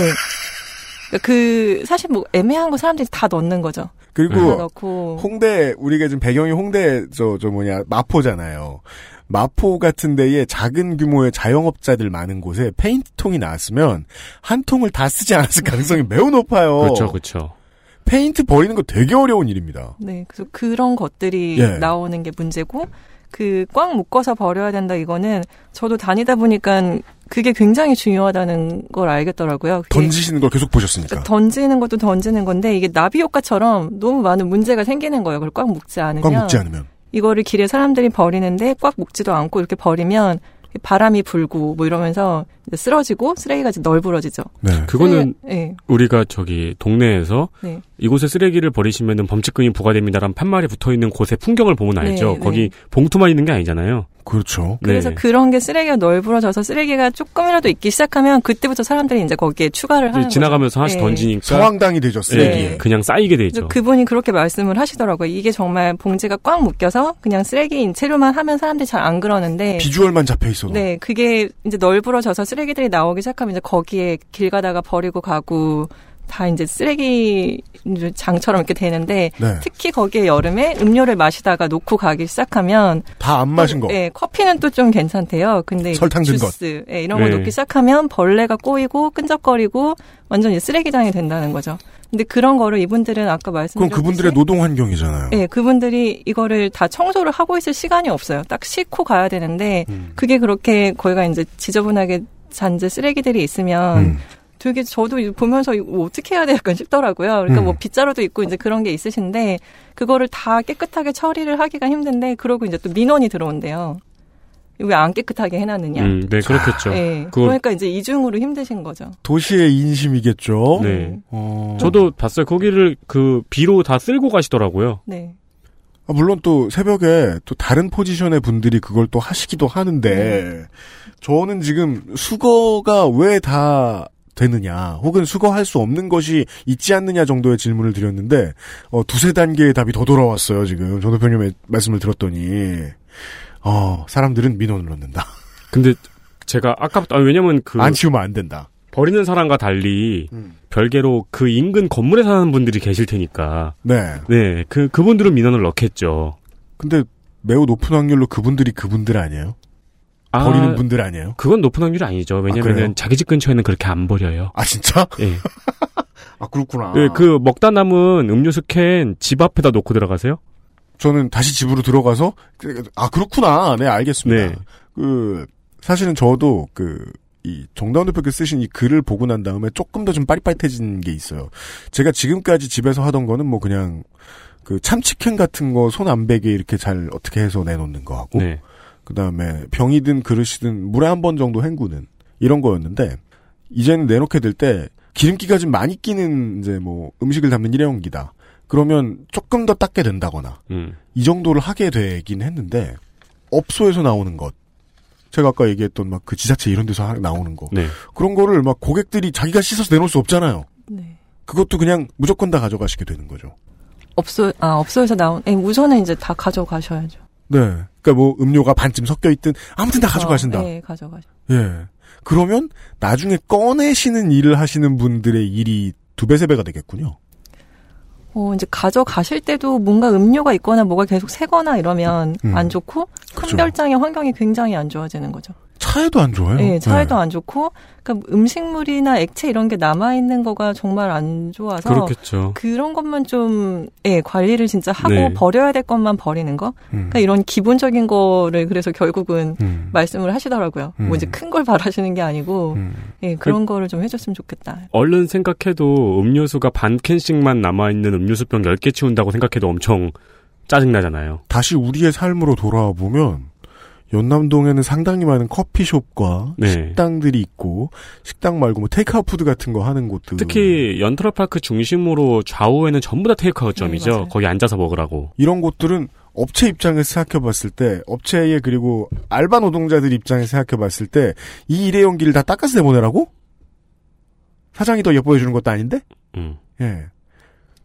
그러니까 그 사실 뭐 애매한 거 사람들이 다 넣는 거죠. 다 그리고 넣고 홍대 우리가 지금 배경이 홍대 저저 뭐냐 마포잖아요. 마포 같은 데에 작은 규모의 자영업자들 많은 곳에 페인트통이 나왔으면 한 통을 다 쓰지 않았을 가능성이 매우 높아요. 그렇죠, 그렇죠. 페인트 버리는 거 되게 어려운 일입니다. 네, 그래서 그런 것들이 예. 나오는 게 문제고 그 꽉 묶어서 버려야 된다 이거는 저도 다니다 보니까 그게 굉장히 중요하다는 걸 알겠더라고요. 던지시는 걸 계속 보셨으니까. 던지는 것도 던지는 건데 이게 나비 효과처럼 너무 많은 문제가 생기는 거예요. 그걸 꽉 묶지 않으면 꽉 묶지 않으면. 이거를 길에 사람들이 버리는데 꽉 묶지도 않고 이렇게 버리면 바람이 불고 뭐 이러면서 이제 쓰러지고 쓰레기가 이제 널브러지죠. 네. 그거는 네. 우리가 저기 동네에서 네. 이곳에 쓰레기를 버리시면은 범칙금이 부과됩니다라는 판말이 붙어 있는 곳의 풍경을 보면 알죠. 네, 거기 네. 봉투만 있는 게 아니잖아요. 그렇죠. 그래서 네. 그런 게 쓰레기가 널브러져서 쓰레기가 조금이라도 있기 시작하면 그때부터 사람들이 이제 거기에 추가를 하는 지나가면서 거죠. 하나씩 네. 던지니까 서황당이 되죠 쓰레기에. 예, 그냥 쌓이게 되죠. 그분이 그렇게 말씀을 하시더라고요. 이게 정말 봉지가 꽉 묶여서 그냥 쓰레기인 채로만 하면 사람들이 잘 안 그러는데 비주얼만 잡혀 있어도. 네, 그게 이제 널브러져서 쓰레기들이 나오기 시작하면 이제 거기에 길 가다가 버리고 가고 다 이제 쓰레기 장처럼 이렇게 되는데 네. 특히 거기에 여름에 음료를 마시다가 놓고 가기 시작하면 다 안 마신 거. 네, 커피는 또 좀 괜찮대요. 근데 이제 설탕 든 주스, 예, 이런 걸 네. 놓기 시작하면 벌레가 꼬이고 끈적거리고 완전 이제 쓰레기장이 된다는 거죠. 근데 그런 거를 이분들은 아까 그럼 말씀드렸듯이 그분들의 노동 환경이잖아요. 네, 그분들이 이거를 다 청소를 하고 있을 시간이 없어요. 딱 씻고 가야 되는데 음. 그게 그렇게 거기가 이제 지저분하게 잔재 쓰레기들이 있으면 음. 되게 저도 보면서 이거 어떻게 해야 될까 싶더라고요. 그러니까 음. 뭐 빗자루도 있고 이제 그런 게 있으신데 그거를 다 깨끗하게 처리를 하기가 힘든데 그러고 이제 또 민원이 들어온대요. 왜안 깨끗하게 해놨느냐. 음, 네, 그렇겠죠. 네, 그러니까 이제 이중으로 힘드신 거죠. 도시의 인심이겠죠. 네. 어. 저도 봤어요. 거기를 그 비로 다 쓸고 가시더라고요. 네. 아, 물론 또 새벽에 또 다른 포지션의 분들이 그걸 또 하시기도 하는데 네. 저는 지금 수거가 왜 다 되느냐 혹은 수거할 수 없는 것이 있지 않느냐 정도의 질문을 드렸는데 어, 두세 단계의 답이 더 돌아왔어요 지금. 정 대표님의 말씀을 들었더니. 어, 사람들은 민원을 넣는다. 근데 제가 아까부터 아, 왜냐면 그 안 치우면 안 된다. 버리는 사람과 달리 음. 별개로 그 인근 건물에 사는 분들이 계실 테니까. 네. 네, 그 그분들은 민원을 넣겠죠. 근데 매우 높은 확률로 그분들이 그분들 아니에요 아, 버리는 분들 아니에요 그건 높은 확률이 아니죠. 그래요? 왜냐면은 자기 집 근처에는 그렇게 안 버려요. 아 진짜 예. 아 그렇구나 예, 그 먹다 남은 음료수 캔 집 앞에다 놓고 들어가세요? 저는 다시 집으로 들어가서 그- 아 그렇구나 네 알겠습니다. 네. 그 사실은 저도 그 이 정다운 대표께 쓰신 이 글을 보고 난 다음에 조금 더 좀 빠릿빠릿해진 게 있어요. 제가 지금까지 집에서 하던 거는 뭐 그냥 그 참치캔 같은 거 손 안 베게 이렇게 잘 어떻게 해서 내놓는 거 하고 네. 그 다음에 병이든 그릇이든 물에 한 번 정도 헹구는 이런 거였는데 이제는 내놓게 될 때 기름기가 좀 많이 끼는 이제 뭐 음식을 담는 일회용기다. 그러면 조금 더 닦게 된다거나 음. 이 정도를 하게 되긴 했는데 업소에서 나오는 것 제가 아까 얘기했던 막 그 지자체 이런 데서 하- 나오는 거 네. 그런 거를 막 고객들이 자기가 씻어서 내놓을 수 없잖아요. 네. 그것도 그냥 무조건 다 가져가시게 되는 거죠. 업소 아 업소에서 나온 예, 우선은 이제 다 가져가셔야죠. 네. 그러니까 뭐 음료가 반쯤 섞여 있든 아무튼 다 가져가신다. 예, 가져가죠. 예. 그러면 나중에 꺼내시는 일을 하시는 분들의 일이 두 배, 세 배가 되겠군요. 어, 이제 가져가실 때도 뭔가 음료가 있거나 뭐가 계속 새거나 이러면 음. 안 좋고. 선별장의 환경이 굉장히 안 좋아지는 거죠. 차에도 안 좋아요. 네, 차에도 네. 안 좋고 그러니까 음식물이나 액체 이런 게 남아 있는 거가 정말 안 좋아서 그렇겠죠. 그런 것만 좀 예, 관리를 진짜 하고 네. 버려야 될 것만 버리는 거. 음. 그러니까 이런 기본적인 거를 그래서 결국은 음. 말씀을 하시더라고요. 음. 뭐 이제 큰 걸 바라시는 게 아니고 음. 예, 그런 거를 좀 해줬으면 좋겠다. 얼른 생각해도 음료수가 반 캔씩만 남아 있는 음료수병 10개 치운다고 생각해도 엄청 짜증나잖아요. 다시 우리의 삶으로 돌아와 보면 연남동에는 상당히 많은 커피숍과 네. 식당들이 있고 식당 말고 뭐 테이크아웃 푸드 같은 거 하는 곳들 특히 연트럴파크 중심으로 좌우에는 전부 다 테이크아웃점이죠. 네. 거기 앉아서 먹으라고. 이런 곳들은 업체 입장에서 생각해 봤을 때 업체의 그리고 알바 노동자들 입장에서 생각해 봤을 때 이 일회용기를 다 닦아서 내보내라고? 사장이 더 예뻐해 주는 것도 아닌데? 음. 예.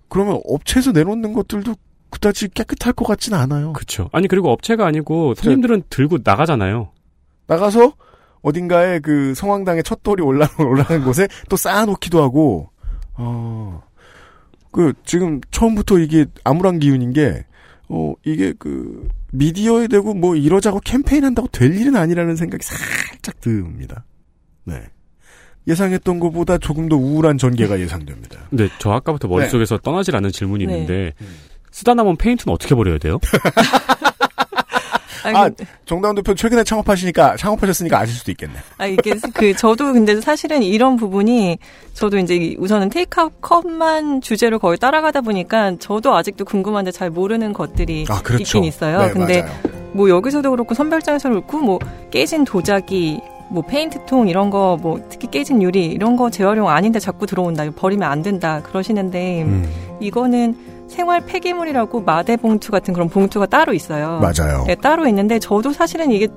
그러면 업체에서 내놓는 것들도 그다지 깨끗할 것 같진 않아요. 그쵸. 아니, 그리고 업체가 아니고 손님들은 들고 나가잖아요. 나가서 어딘가에 그 성황당에 첫 돌이 올라 올라간 곳에 또 쌓아놓기도 하고 어. 그 지금 처음부터 이게 암울한 기운인 게 어, 이게 그 미디어에 대고 뭐 이러자고 캠페인 한다고 될 일은 아니라는 생각이 살짝 듭니다. 네. 예상했던 것보다 조금 더 우울한 전개가 예상됩니다. 근데 저 아까부터 머릿속에서 떠나질 않는 질문이 네. 있는데 쓰다 남은 페인트는 어떻게 버려야 돼요? 아니, 아, 정다운 대표 최근에 창업하시니까 창업하셨으니까 아실 수도 있겠네. 아, 이게 그 저도 근데 사실은 이런 부분이 저도 이제 우선은 테이크아웃 컵만 주제로 거의 따라가다 보니까 저도 아직도 궁금한데 잘 모르는 것들이 아, 그렇죠. 있긴 있어요. 네, 근데 맞아요. 뭐 여기서도 그렇고 선별장에서 그렇고 뭐 깨진 도자기 뭐 페인트통 이런 거 뭐 특히 깨진 유리 이런 거 재활용 아닌데 자꾸 들어온다 버리면 안 된다 그러시는데 음, 이거는 생활 폐기물이라고 마대 봉투 같은 그런 봉투가 따로 있어요. 맞아요. 네, 따로 있는데 저도 사실은 이게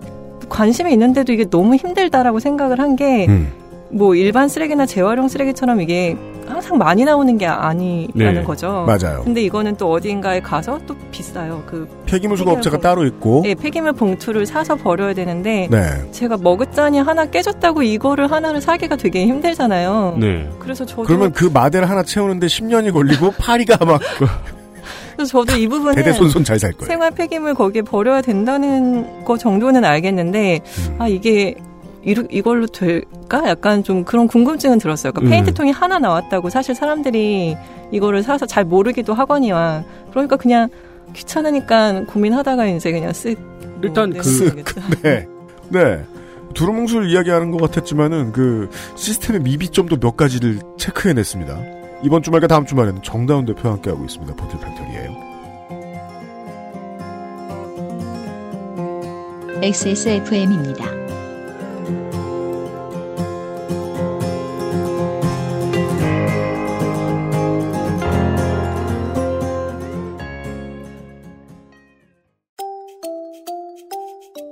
관심이 있는데도 이게 너무 힘들다라고 생각을 한 게뭐 음, 일반 쓰레기나 재활용 쓰레기처럼 이게 항상 많이 나오는 게 아니라는 네. 거죠. 맞아요. 근데 이거는 또 어딘가에 가서 또 비싸요. 그 폐기물 수거 폐기물 업체가 봉- 따로 있고 네, 폐기물 봉투를 사서 버려야 되는데 네. 제가 머그잔이 하나 깨졌다고 이거를 하나를 사기가 되게 힘들잖아요. 네. 그래서 저도 그러면 그 마대를 하나 채우는데 10년이 걸리고 파리가 막 그래서 저도 이 부분은 대대손손 잘 살 거예요. 생활 폐기물 거기에 버려야 된다는 거 정도는 알겠는데 음. 아 이게 이루, 이걸로 될까? 약간 좀 그런 궁금증은 들었어요. 그러니까 음. 페인트통이 하나 나왔다고 사실 사람들이 이거를 사서 잘 모르기도 하거니와 그러니까 그냥 귀찮으니까 고민하다가 이제 그냥 쓱 일단 뭐 그- 내보내겠다. 네. 네. 두루뭉술 이야기하는 것 같았지만은 그 시스템의 미비점도 몇 가지를 체크해냈습니다. 이번 주말과 다음 주말에는 정다운 대표와 함께하고 있습니다. 보틀 팩토리예요. XSFM입니다.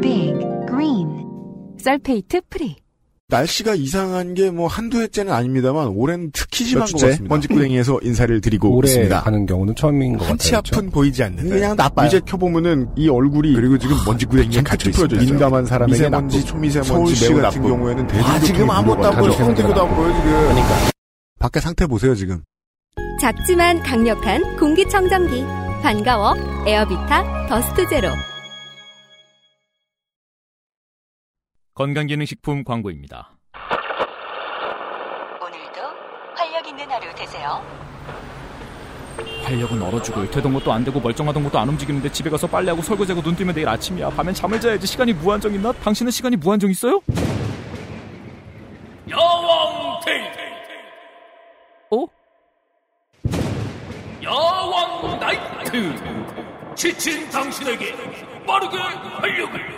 Big Green 설페이트 프리 날씨가 이상한 게 뭐 한두 해째는 아닙니다만 올해는 특히 심한 몇 것? 같습니다. 먼지구덩이에서 인사를 드리고 오래 있습니다. 가는 경우는 처음인 것 한치 같아요. 앞은 보이지 않는 그냥 나빠요. 이제 켜보면은 이 얼굴이 그리고 지금 먼지구덩이에 갇혀 있습니다. 민감한 사람에게 미세먼지, 초미세먼지 서울시 매우 같은 나쁘고. 경우에는 아, 대중교통이 지금 아무것도 안 보여. 성대교도 안 보여 지금. 그러니까. 밖에 상태 보세요 지금. 작지만 강력한 공기청정기 반가워 에어비타 더스트 제로 건강기능식품 광고입니다. 오늘도 활력 있는 하루 되세요. 활력은 얼어 죽을 되던 것도 안 되고 멀쩡하던 것도 안 움직이는데 집에 가서 빨래하고 설거지하고 눈 뜨면 내일 아침이야. 밤엔 잠을 자야지. 시간이 무한정 있나? 당신은 시간이 무한정 있어요? 야왕 테이 야왕 나이트 지친 당신에게 빠르게 활력을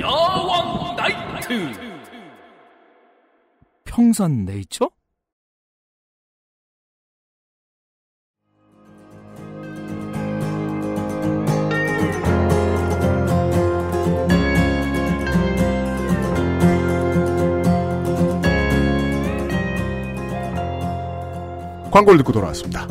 야왕 나이트 평산 네이처? 광고를 듣고 돌아왔습니다.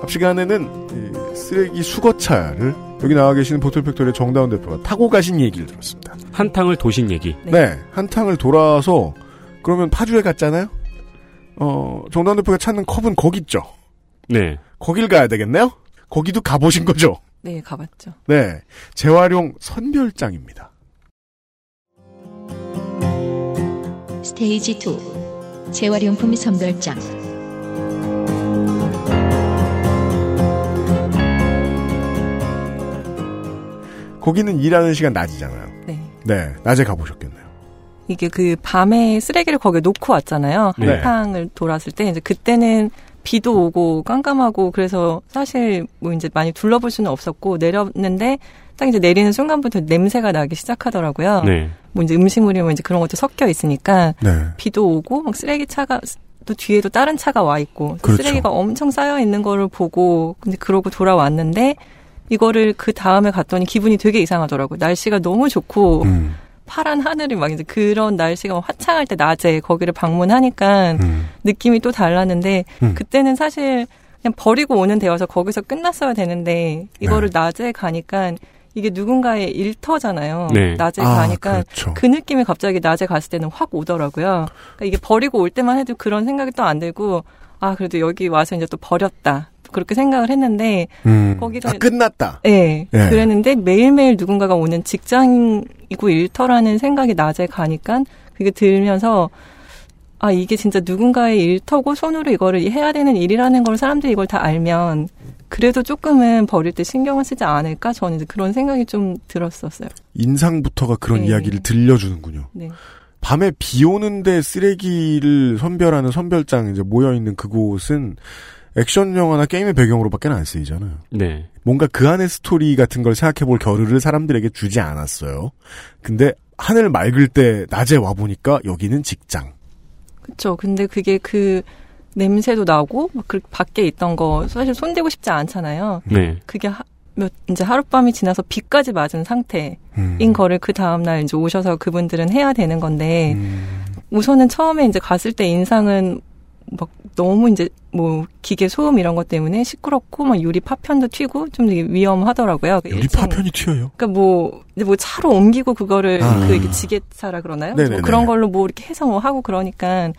앞 시간에는 이 쓰레기 수거차를 여기 나와 계시는 보틀팩토리의 정다운 대표가 타고 가신 얘기를 들었습니다. 한탕을 도신 얘기. 네. 한탕을 돌아와서 그러면 파주에 갔잖아요. 어 정다운 대표가 찾는 컵은 거기 있죠. 네. 거길 가야 되겠네요. 거기도 가보신 거죠. 네, 가봤죠. 네. 재활용 선별장입니다. 스테이지 2 재활용품 선별장 거기는 일하는 시간 낮이잖아요. 네. 네. 낮에 가보셨겠네요. 이게 그 밤에 쓰레기를 거기에 놓고 왔잖아요. 네. 한탕을 돌았을 때 이제 그때는 비도 오고 깜깜하고 그래서 사실 뭐 이제 많이 둘러볼 수는 없었고 내렸는데 딱 이제 내리는 순간부터 냄새가 나기 시작하더라고요. 네. 뭐 이제 음식물이면 이제 그런 것도 섞여 있으니까 네. 비도 오고 막 쓰레기 차가 또 뒤에도 다른 차가 와 있고 그렇죠. 쓰레기가 엄청 쌓여 있는 거를 보고 근데 그러고 돌아왔는데 이거를 그 다음에 갔더니 기분이 되게 이상하더라고요. 날씨가 너무 좋고 음. 파란 하늘이 막 이제 그런 날씨가 화창할 때 낮에 거기를 방문하니까 음. 느낌이 또 달랐는데 음. 그때는 사실 그냥 버리고 오는 데여서 거기서 끝났어야 되는데 이거를 낮에 가니까 이게 누군가의 일터잖아요. 네. 낮에 아, 가니까 그렇죠. 그 느낌이 갑자기 낮에 갔을 때는 확 오더라고요. 그러니까 이게 버리고 올 때만 해도 그런 생각이 또 안 들고 아 그래도 여기 와서 이제 또 버렸다 그렇게 생각을 했는데 음. 거기가 아, 끝났다. 네, 예. 그랬는데 매일매일 누군가가 오는 직장이고 일터라는 생각이 낮에 가니까 그게 들면서 아 이게 진짜 누군가의 일터고 손으로 이거를 해야 되는 일이라는 걸 사람들이 이걸 다 알면 그래도 조금은 버릴 때 신경을 쓰지 않을까 저는 이제 그런 생각이 좀 들었었어요. 인상부터가 그런 네. 이야기를 들려주는군요. 네. 밤에 비 오는데 쓰레기를 선별하는 선별장 이제 모여 있는 그곳은 액션 영화나 게임의 배경으로밖에 안 쓰이잖아요. 네. 뭔가 그 안의 스토리 같은 걸 생각해 볼 겨를을 사람들에게 주지 않았어요. 근데 하늘 맑을 때 낮에 와 보니까 여기는 직장. 그렇죠. 근데 그게 그 냄새도 나고 막그 밖에 있던 거 사실 손대고 싶지 않잖아요. 네. 그게 하, 몇 이제 하룻밤이 지나서 비까지 맞은 상태인 음. 거를 그 다음 날 이제 오셔서 그분들은 해야 되는 건데 음. 우선은 처음에 이제 갔을 때 인상은 막 너무 이제 뭐 기계 소음 이런 것 때문에 시끄럽고 막 유리 파편도 튀고 좀 되게 위험하더라고요. 그 유리. 파편이 튀어요. 그러니까 뭐 이제 뭐 차로 옮기고 그거를 아. 그 이렇게 지게차라 그러나요? 뭐 그런 걸로 뭐 이렇게 해서 뭐 하고 그러니까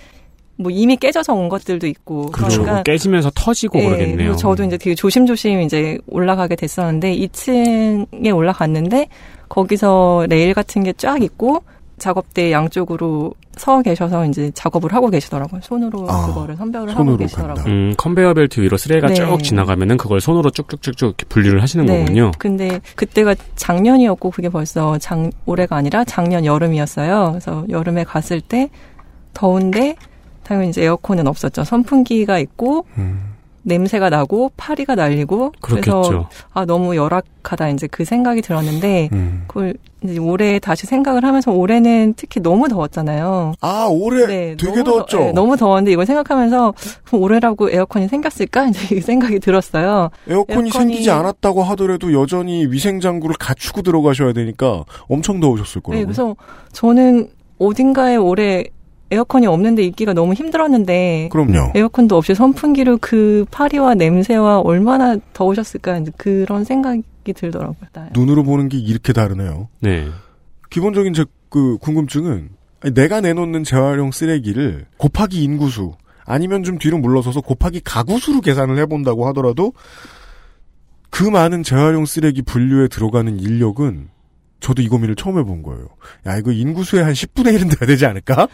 뭐 이미 깨져서 온 것들도 있고 그렇죠. 그러니까 깨지면서 터지고 예, 그러겠네요. 저도 이제 되게 조심조심 이제 올라가게 됐었는데 2층에 올라갔는데 거기서 레일 같은 게 쫙 있고 작업대 양쪽으로 서 계셔서 이제 작업을 하고 계시더라고요. 손으로 아, 그거를 선별을 손으로 하고 계시더라고요. 간다. 음, 컨베이어 벨트 위로 쓰레기가 네. 쭉 지나가면은 그걸 손으로 쭉쭉쭉쭉 이렇게 분류를 하시는 거군요. 근데 그때가 작년이었고 그게 벌써 작 올해가 아니라 작년 여름이었어요. 그래서 여름에 갔을 때 더운데 당연히 이제 에어컨은 없었죠. 선풍기가 있고 음. 냄새가 나고 파리가 날리고 그렇겠죠. 그래서 아 너무 열악하다 이제 그 생각이 들었는데 음. 그걸 이제 올해 다시 생각을 하면서 올해는 특히 너무 더웠잖아요. 아 올해 네, 되게 더웠죠. 더, 네, 너무 더웠는데 이걸 생각하면서 올해라고 에어컨이 생겼을까 이제 이 생각이 들었어요. 에어컨이, 에어컨이- 생기지 않았다고 하더라도 여전히 위생 장구를 갖추고 들어가셔야 되니까 엄청 더우셨을 거라고. 네, 그래서 저는 어딘가에 올해 에어컨이 없는데 있기가 너무 힘들었는데 그럼요. 에어컨도 없이 선풍기로 그 파리와 냄새와 얼마나 더우셨을까 그런 생각이 들더라고요. 눈으로 보는 게 이렇게 다르네요. 네. 기본적인 제 그 궁금증은 내가 내놓는 재활용 쓰레기를 곱하기 인구수 아니면 좀 뒤로 물러서서 곱하기 가구수로 계산을 해본다고 하더라도 그 많은 재활용 쓰레기 분류에 들어가는 인력은 저도 이 고민을 처음 해본 거예요. 야 이거 인구수의 한 10분의 1은 돼야 되지 않을까?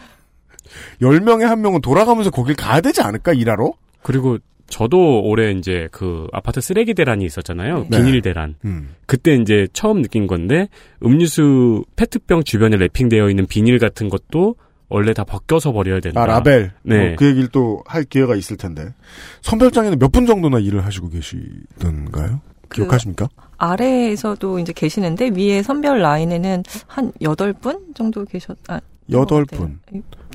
10명에 한 명은 돌아가면서 거길 가야 되지 않을까 일하러? 그리고 저도 올해 이제 그 아파트 쓰레기 대란이 있었잖아요. 네. 비닐 대란. 음. 그때 이제 처음 느낀 건데 음료수 페트병 주변에 랩핑되어 있는 비닐 같은 것도 원래 다 벗겨서 버려야 된다. 아 라벨. 네. 어, 그 얘기를 또 할 기회가 있을 텐데 선별장에는 몇 분 정도나 일을 하시고 계시던가요? 그 기억하십니까? 아래에서도 이제 계시는데 위에 선별 라인에는 한 여덟 분 정도 계셨. 아, 여덟 네. 분.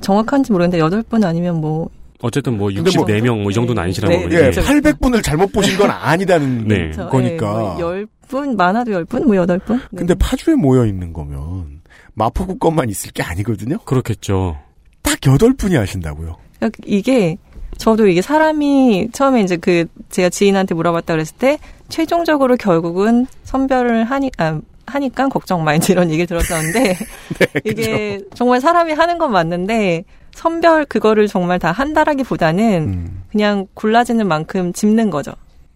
정확한지 모르겠는데 여덟 분 아니면 뭐 어쨌든 뭐 근데 뭐- 64명 뭐이 정도는 아니시라는 네. 예, 그렇죠. 800분을 잘못 보신 건 아니다는 네. 저, 거니까. 예, 뭐 10분 많아도 10분 뭐 8분? 네. 근데 파주에 모여 있는 거면 마포구 것만 있을 게 아니거든요. 그렇겠죠. 딱 여덟 분이 하신다고요. 그러니까 이게 저도 이게 사람이 처음에 이제 그 제가 지인한테 물어봤다 그랬을 때 최종적으로 결국은 선별을 하니 아, 하니까 걱정 마 이제 이런 얘기를 들었었는데 이게 정말 사람이 하는 건 맞는데 선별 그거를 정말 다 한다라기보다는 음. 그냥 골라지는 만큼 짚는 거죠.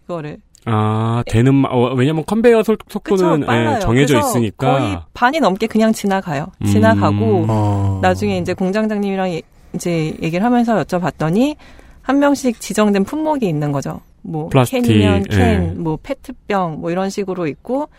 그거를. 아, 되는, 마- 어, 왜냐면 컨베이어 속- 속도는 예, 빨라요. 정해져 있으니까. 거의 반이 넘게 그냥 지나가요. 음. 지나가고 어. 나중에 이제 공장장님이랑 예- 이제 얘기를 하면서 여쭤봤더니 한 명씩 지정된 품목이 있는 거죠. 뭐 플라스틱, 캔이면 캔, 예. 뭐 페트병 뭐 이런 식으로 있고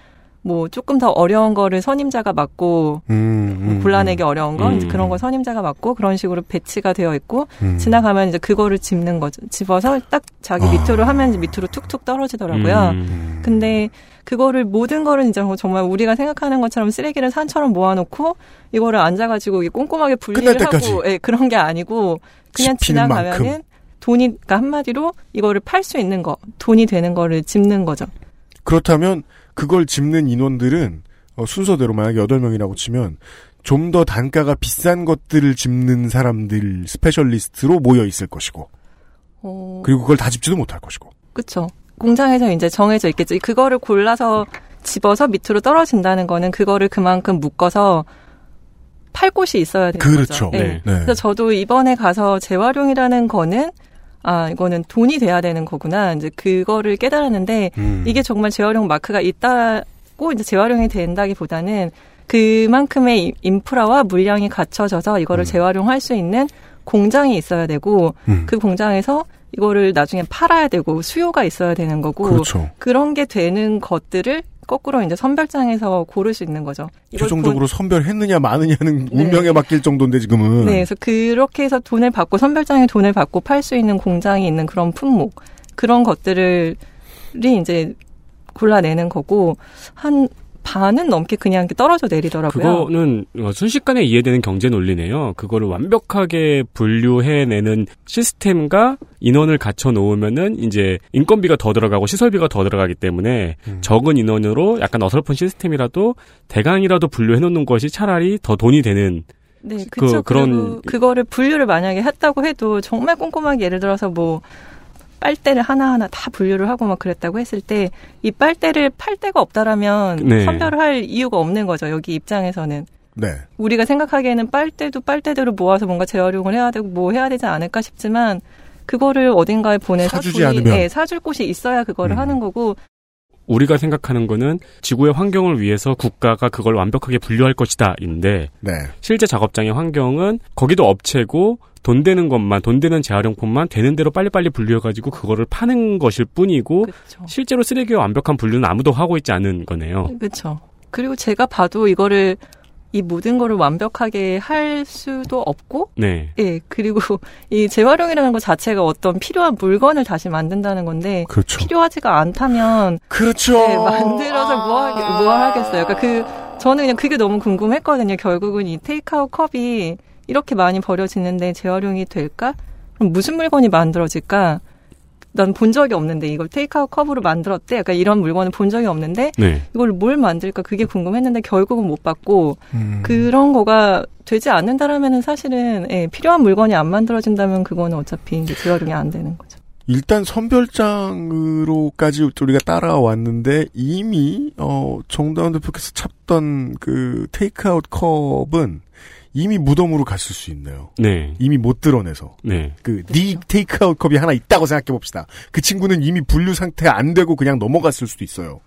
뭐 조금 더 어려운 거를 선임자가 맡고 음, 뭐 음, 골라내기 어려운 거 음. 이제 그런 거 선임자가 맡고 그런 식으로 배치가 되어 있고 음. 지나가면 이제 그거를 짚는 거죠. 집어서 딱 자기 아. 밑으로 하면 이제 밑으로 툭툭 떨어지더라고요. 음. 근데 그거를 모든 거를 이제 정말 우리가 생각하는 것처럼 쓰레기를 산처럼 모아놓고 이거를 앉아가지고 꼼꼼하게 분리를. 하고 예, 그런 게 아니고 그냥 지나가면은 만큼. 돈이 그러니까 한마디로 이거를 팔 수 있는 거 돈이 되는 거를 짚는 거죠. 그렇다면 그걸 짚는 인원들은 어, 순서대로 만약에 8명이라고 치면 좀 더 단가가 비싼 것들을 짚는 사람들 specialist로 모여 있을 것이고 어, 그리고 그걸 다 짚지도 못할 것이고 그쵸. 공장에서 이제 정해져 있겠죠. 그거를 골라서 집어서 밑으로 떨어진다는 거는 그거를 그만큼 묶어서 팔 곳이 있어야 되는 그렇죠. 거죠. 예. 네. 네. 그래서 저도 이번에 가서 재활용이라는 거는 아 이거는 돈이 돼야 되는 거구나 이제 그거를 깨달았는데 음. 이게 정말 재활용 마크가 있다고 이제 재활용이 된다기보다는 그만큼의 이- 인프라와 물량이 갖춰져서 이거를 음. 재활용할 수 있는 공장이 있어야 되고 음. 그 공장에서 이거를 나중에 팔아야 되고 수요가 있어야 되는 거고 그렇죠. 그런 게 되는 것들을 거꾸로 이제 선별장에서 고를 수 있는 거죠. 최종적으로 선별했느냐 마느냐는 네. 운명에 맡길 정도인데 지금은 네, 그래서 그렇게 해서 돈을 받고 선별장에 돈을 받고 팔 수 있는 공장이 있는 그런 품목 그런 것들을 이제 골라내는 거고 한 반은 넘게 그냥 떨어져 내리더라고요. 그거는 어, 순식간에 이해되는 경제 논리네요. 그거를 완벽하게 분류해내는 시스템과 인원을 갖춰 놓으면은 이제 인건비가 더 들어가고 시설비가 더 들어가기 때문에 음. 적은 인원으로 약간 어설픈 시스템이라도 대강이라도 분류해 놓는 것이 차라리 더 돈이 되는 네, 그- 그쵸. 그런- 그런 그거를 분류를 만약에 했다고 해도 정말 꼼꼼하게 예를 들어서 뭐 빨대를 하나하나 다 분류를 하고 막 그랬다고 했을 때 이 빨대를 팔 데가 없다라면 네. 선별을 할 이유가 없는 거죠. 여기 입장에서는. 네. 우리가 생각하기에는 빨대도 빨대대로 모아서 뭔가 재활용을 해야 되고 뭐 해야 되지 않을까 싶지만 그거를 어딘가에 보내서 사주지 않으면. 네, 사줄 곳이 있어야 그거를 음. 하는 거고 우리가 생각하는 거는 지구의 환경을 위해서 국가가 그걸 완벽하게 분류할 것이다인데 네. 실제 작업장의 환경은 거기도 업체고 돈 되는 것만 돈 되는 재활용품만 되는 대로 빨리빨리 분류해가지고 그거를 파는 것일 뿐이고 그렇죠. 실제로 쓰레기와 완벽한 분류는 아무도 하고 있지 않은 거네요. 그렇죠. 그리고 제가 봐도 이거를 이 모든 거를 완벽하게 할 수도 없고 네. 예, 그리고 이 재활용이라는 것 자체가 어떤 필요한 물건을 다시 만든다는 건데 그렇죠. 필요하지가 않다면 그렇죠. 네, 만들어서 뭐, 하겠, 뭐 하겠어요. 그러니까 그 저는 그냥 그게 너무 궁금했거든요. 결국은 이 테이크아웃 컵이 이렇게 많이 버려지는데 재활용이 될까? 그럼 무슨 물건이 만들어질까? 난 본 적이 없는데 이걸 테이크아웃 컵으로 만들었대. 약간 이런 물건을 본 적이 없는데 네. 이걸 뭘 만들까 그게 궁금했는데 결국은 못 받고 음. 그런 거가 되지 않는다라면은 사실은 예, 필요한 물건이 안 만들어진다면 그거는 어차피 이제 재활용이 안 되는 거죠. 일단 선별장으로까지 우리가 따라왔는데 이미 어 정다운 대표께서 찾던 그 테이크아웃 컵은 이미 무덤으로 갔을 수 있네요. 네. 이미 못 드러내서 네. 그니 테이크아웃 컵이 하나 있다고 생각해 봅시다. 그 친구는 이미 분류 상태 안 되고 그냥 넘어갔을 수도 있어요.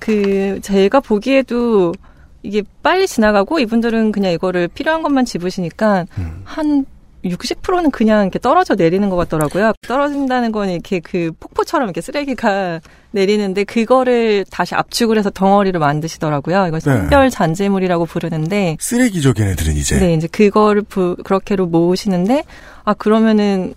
그 제가 보기에도 이게 빨리 지나가고 이분들은 그냥 이거를 필요한 것만 집으시니까 음. 한 60%는 그냥 이렇게 떨어져 내리는 것 같더라고요. 떨어진다는 건 이렇게 그 폭포처럼 이렇게 쓰레기가 내리는데 그거를 다시 압축을 해서 덩어리를 만드시더라고요. 이걸 네. 선별 잔재물이라고 부르는데 쓰레기죠, 걔네들은 이제. 네, 이제 그거를 부, 그렇게로 모으시는데 아 그러면은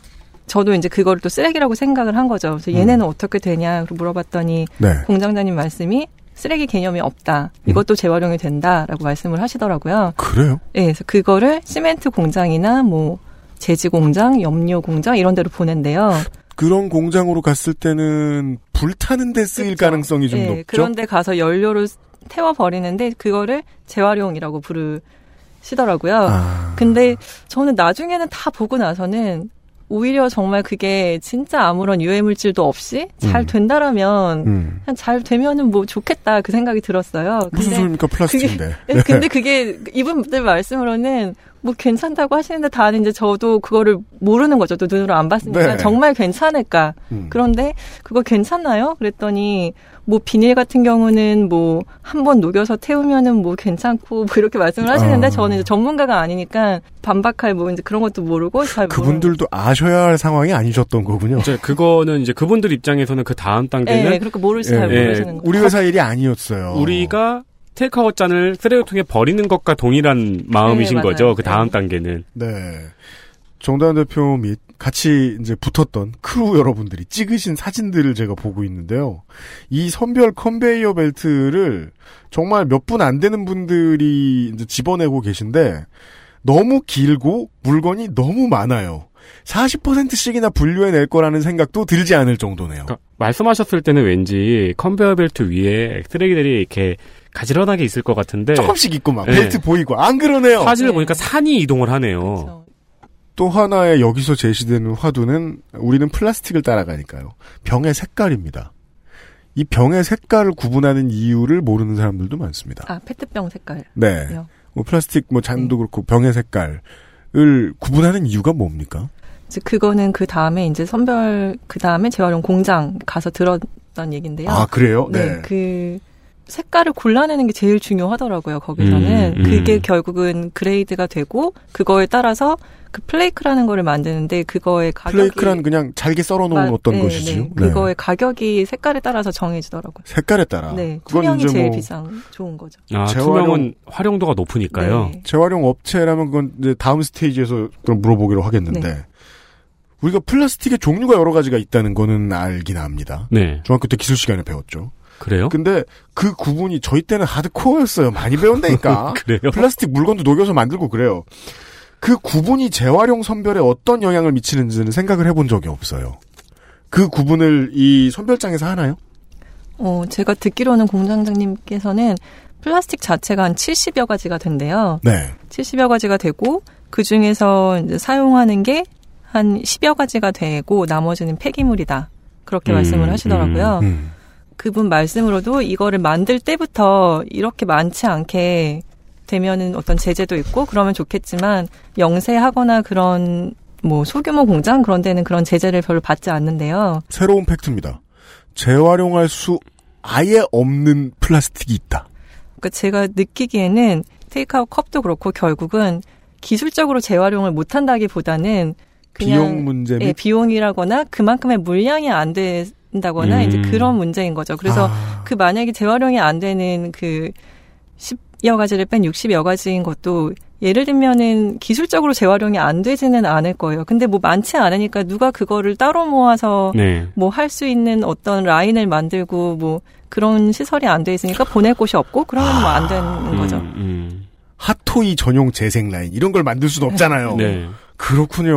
저도 이제 그거를 또 쓰레기라고 생각을 한 거죠. 그래서 얘네는 어떻게 되냐 고 물어봤더니 네. 공장장님 말씀이 쓰레기 개념이 없다. 이것도 재활용이 된다라고 말씀을 하시더라고요. 그래요? 네, 그래서 그거를 시멘트 공장이나 뭐 제지 공장, 염료 공장 이런 데로 보낸대요. 그런 공장으로 갔을 때는 불타는 데 쓰일 가능성이 좀 네, 높죠? 그런 데 가서 연료를 태워 버리는데 그거를 재활용이라고 부르시더라고요. 아. 근데 저는 나중에는 다 보고 나서는 오히려 정말 그게 진짜 아무런 유해 물질도 없이 잘 음. 된다라면 음. 그냥 잘 되면은 뭐 좋겠다 그 생각이 들었어요. 무슨 소리입니까? 플라스틱인데. 그게, 근데 그게 이분들 말씀으로는 뭐 괜찮다고 하시는데 다들 이제 저도 그거를 모르는 거죠. 또 눈으로 안 봤으니까 네. 정말 괜찮을까. 음. 그런데 그거 괜찮나요? 그랬더니 뭐 비닐 같은 경우는 뭐 한 번 녹여서 태우면은 뭐 괜찮고 뭐 이렇게 말씀을 하시는데 아. 저는 이제 전문가가 아니니까 반박할 뭐 이제 그런 것도 모르고 잘 그분들도 아셔야 할 상황이 아니셨던 거군요. 이제 그거는 이제 그분들 입장에서는 그 다음 단계는 네, 그렇게 모르시 잘 예, 모르시는 거. 우리 회사 일이 아니었어요. 우리가 테이크아웃 잔을 쓰레기통에 버리는 것과 동일한 마음이신 네. 거죠. 그 다음 네. 단계는. 네. 정다운 대표 및 같이 이제 붙었던 크루 여러분들이 찍으신 사진들을 제가 보고 있는데요. 이 선별 컨베이어 벨트를 정말 몇 분 안 되는 분들이 이제 집어내고 계신데 너무 길고 물건이 너무 많아요. 40%씩이나 분류해낼 거라는 생각도 들지 않을 정도네요. 그러니까 말씀하셨을 때는 왠지 컨베어 벨트 위에 쓰레기들이 이렇게 가지런하게 있을 것 같은데 조금씩 있고 막 네. 벨트 보이고 안 그러네요. 사진을 네. 보니까 산이 이동을 하네요. 그렇죠. 또 하나의 여기서 제시되는 화두는 우리는 플라스틱을 따라가니까요. 병의 색깔입니다. 이 병의 색깔을 구분하는 이유를 모르는 사람들도 많습니다. 아 페트병 색깔. 네. 뭐 플라스틱 뭐 잔도 그렇고 병의 색깔을 구분하는 이유가 뭡니까? 이제 그거는 그 다음에 이제 선별 그 다음에 재활용 공장 가서 들었던 얘긴데요. 아, 그래요? 네. 그 색깔을 골라내는 게 제일 중요하더라고요. 거기서는 음, 음. 그게 결국은 그레이드가 되고 그거에 따라서 그 플레이크라는 거를 만드는데 그거의 가격이 플레이크란 그냥 잘게 썰어놓은 마- 어떤 네, 것이지요. 네. 네. 그거의 가격이 색깔에 따라서 정해지더라고요. 색깔에 따라. 네, 그건 투명이 이제 제일 뭐 비싼 좋은 거죠. 아, 재활용- 투명은 활용도가 높으니까요. 네. 재활용 업체라면 그건 이제 다음 스테이지에서 그럼 물어보기로 하겠는데 네. 우리가 플라스틱의 종류가 여러 가지가 있다는 거는 알긴 압니다. 네. 중학교 때 기술 시간에 배웠죠. 그래요? 근데 그 구분이 저희 때는 하드코어였어요. 많이 배운다니까. 그래요? 플라스틱 물건도 녹여서 만들고 그래요. 그 구분이 재활용 선별에 어떤 영향을 미치는지는 생각을 해본 적이 없어요. 그 구분을 이 선별장에서 하나요? 어, 제가 듣기로는 공장장님께서는 플라스틱 자체가 한 70여 가지가 된대요. 네. 70여 가지가 되고 그 중에서 이제 사용하는 게 한 10여 가지가 되고 나머지는 폐기물이다. 그렇게 음, 말씀을 하시더라고요. 음. 그분 말씀으로도 이거를 만들 때부터 이렇게 많지 않게 되면은 어떤 제재도 있고 그러면 좋겠지만 영세하거나 그런 뭐 소규모 공장 그런 데는 그런 제재를 별로 받지 않는데요. 새로운 팩트입니다. 재활용할 수 아예 없는 플라스틱이 있다. 그러니까 제가 느끼기에는 테이크아웃 컵도 그렇고 결국은 기술적으로 재활용을 못한다기보다는 그냥 비용 문제 및 예, 비용이라거나 그만큼의 물량이 안된 다거나 음. 이제 그런 문제인 거죠. 그래서 아, 그 만약에 재활용이 안 되는 그 10여 가지를 뺀 60여 가지인 것도 예를 들면은 기술적으로 재활용이 안 되지는 않을 거예요. 근데 뭐 많지 않으니까 누가 그거를 따로 모아서 네. 뭐할 수 있는 어떤 라인을 만들고 뭐 그런 시설이 안 돼 있으니까 보낼 곳이 없고 그러면 뭐안 되는 거죠. 음, 음. 핫토이 전용 재생 라인 이런 걸 만들 수는 없잖아요. 네. 그렇군요.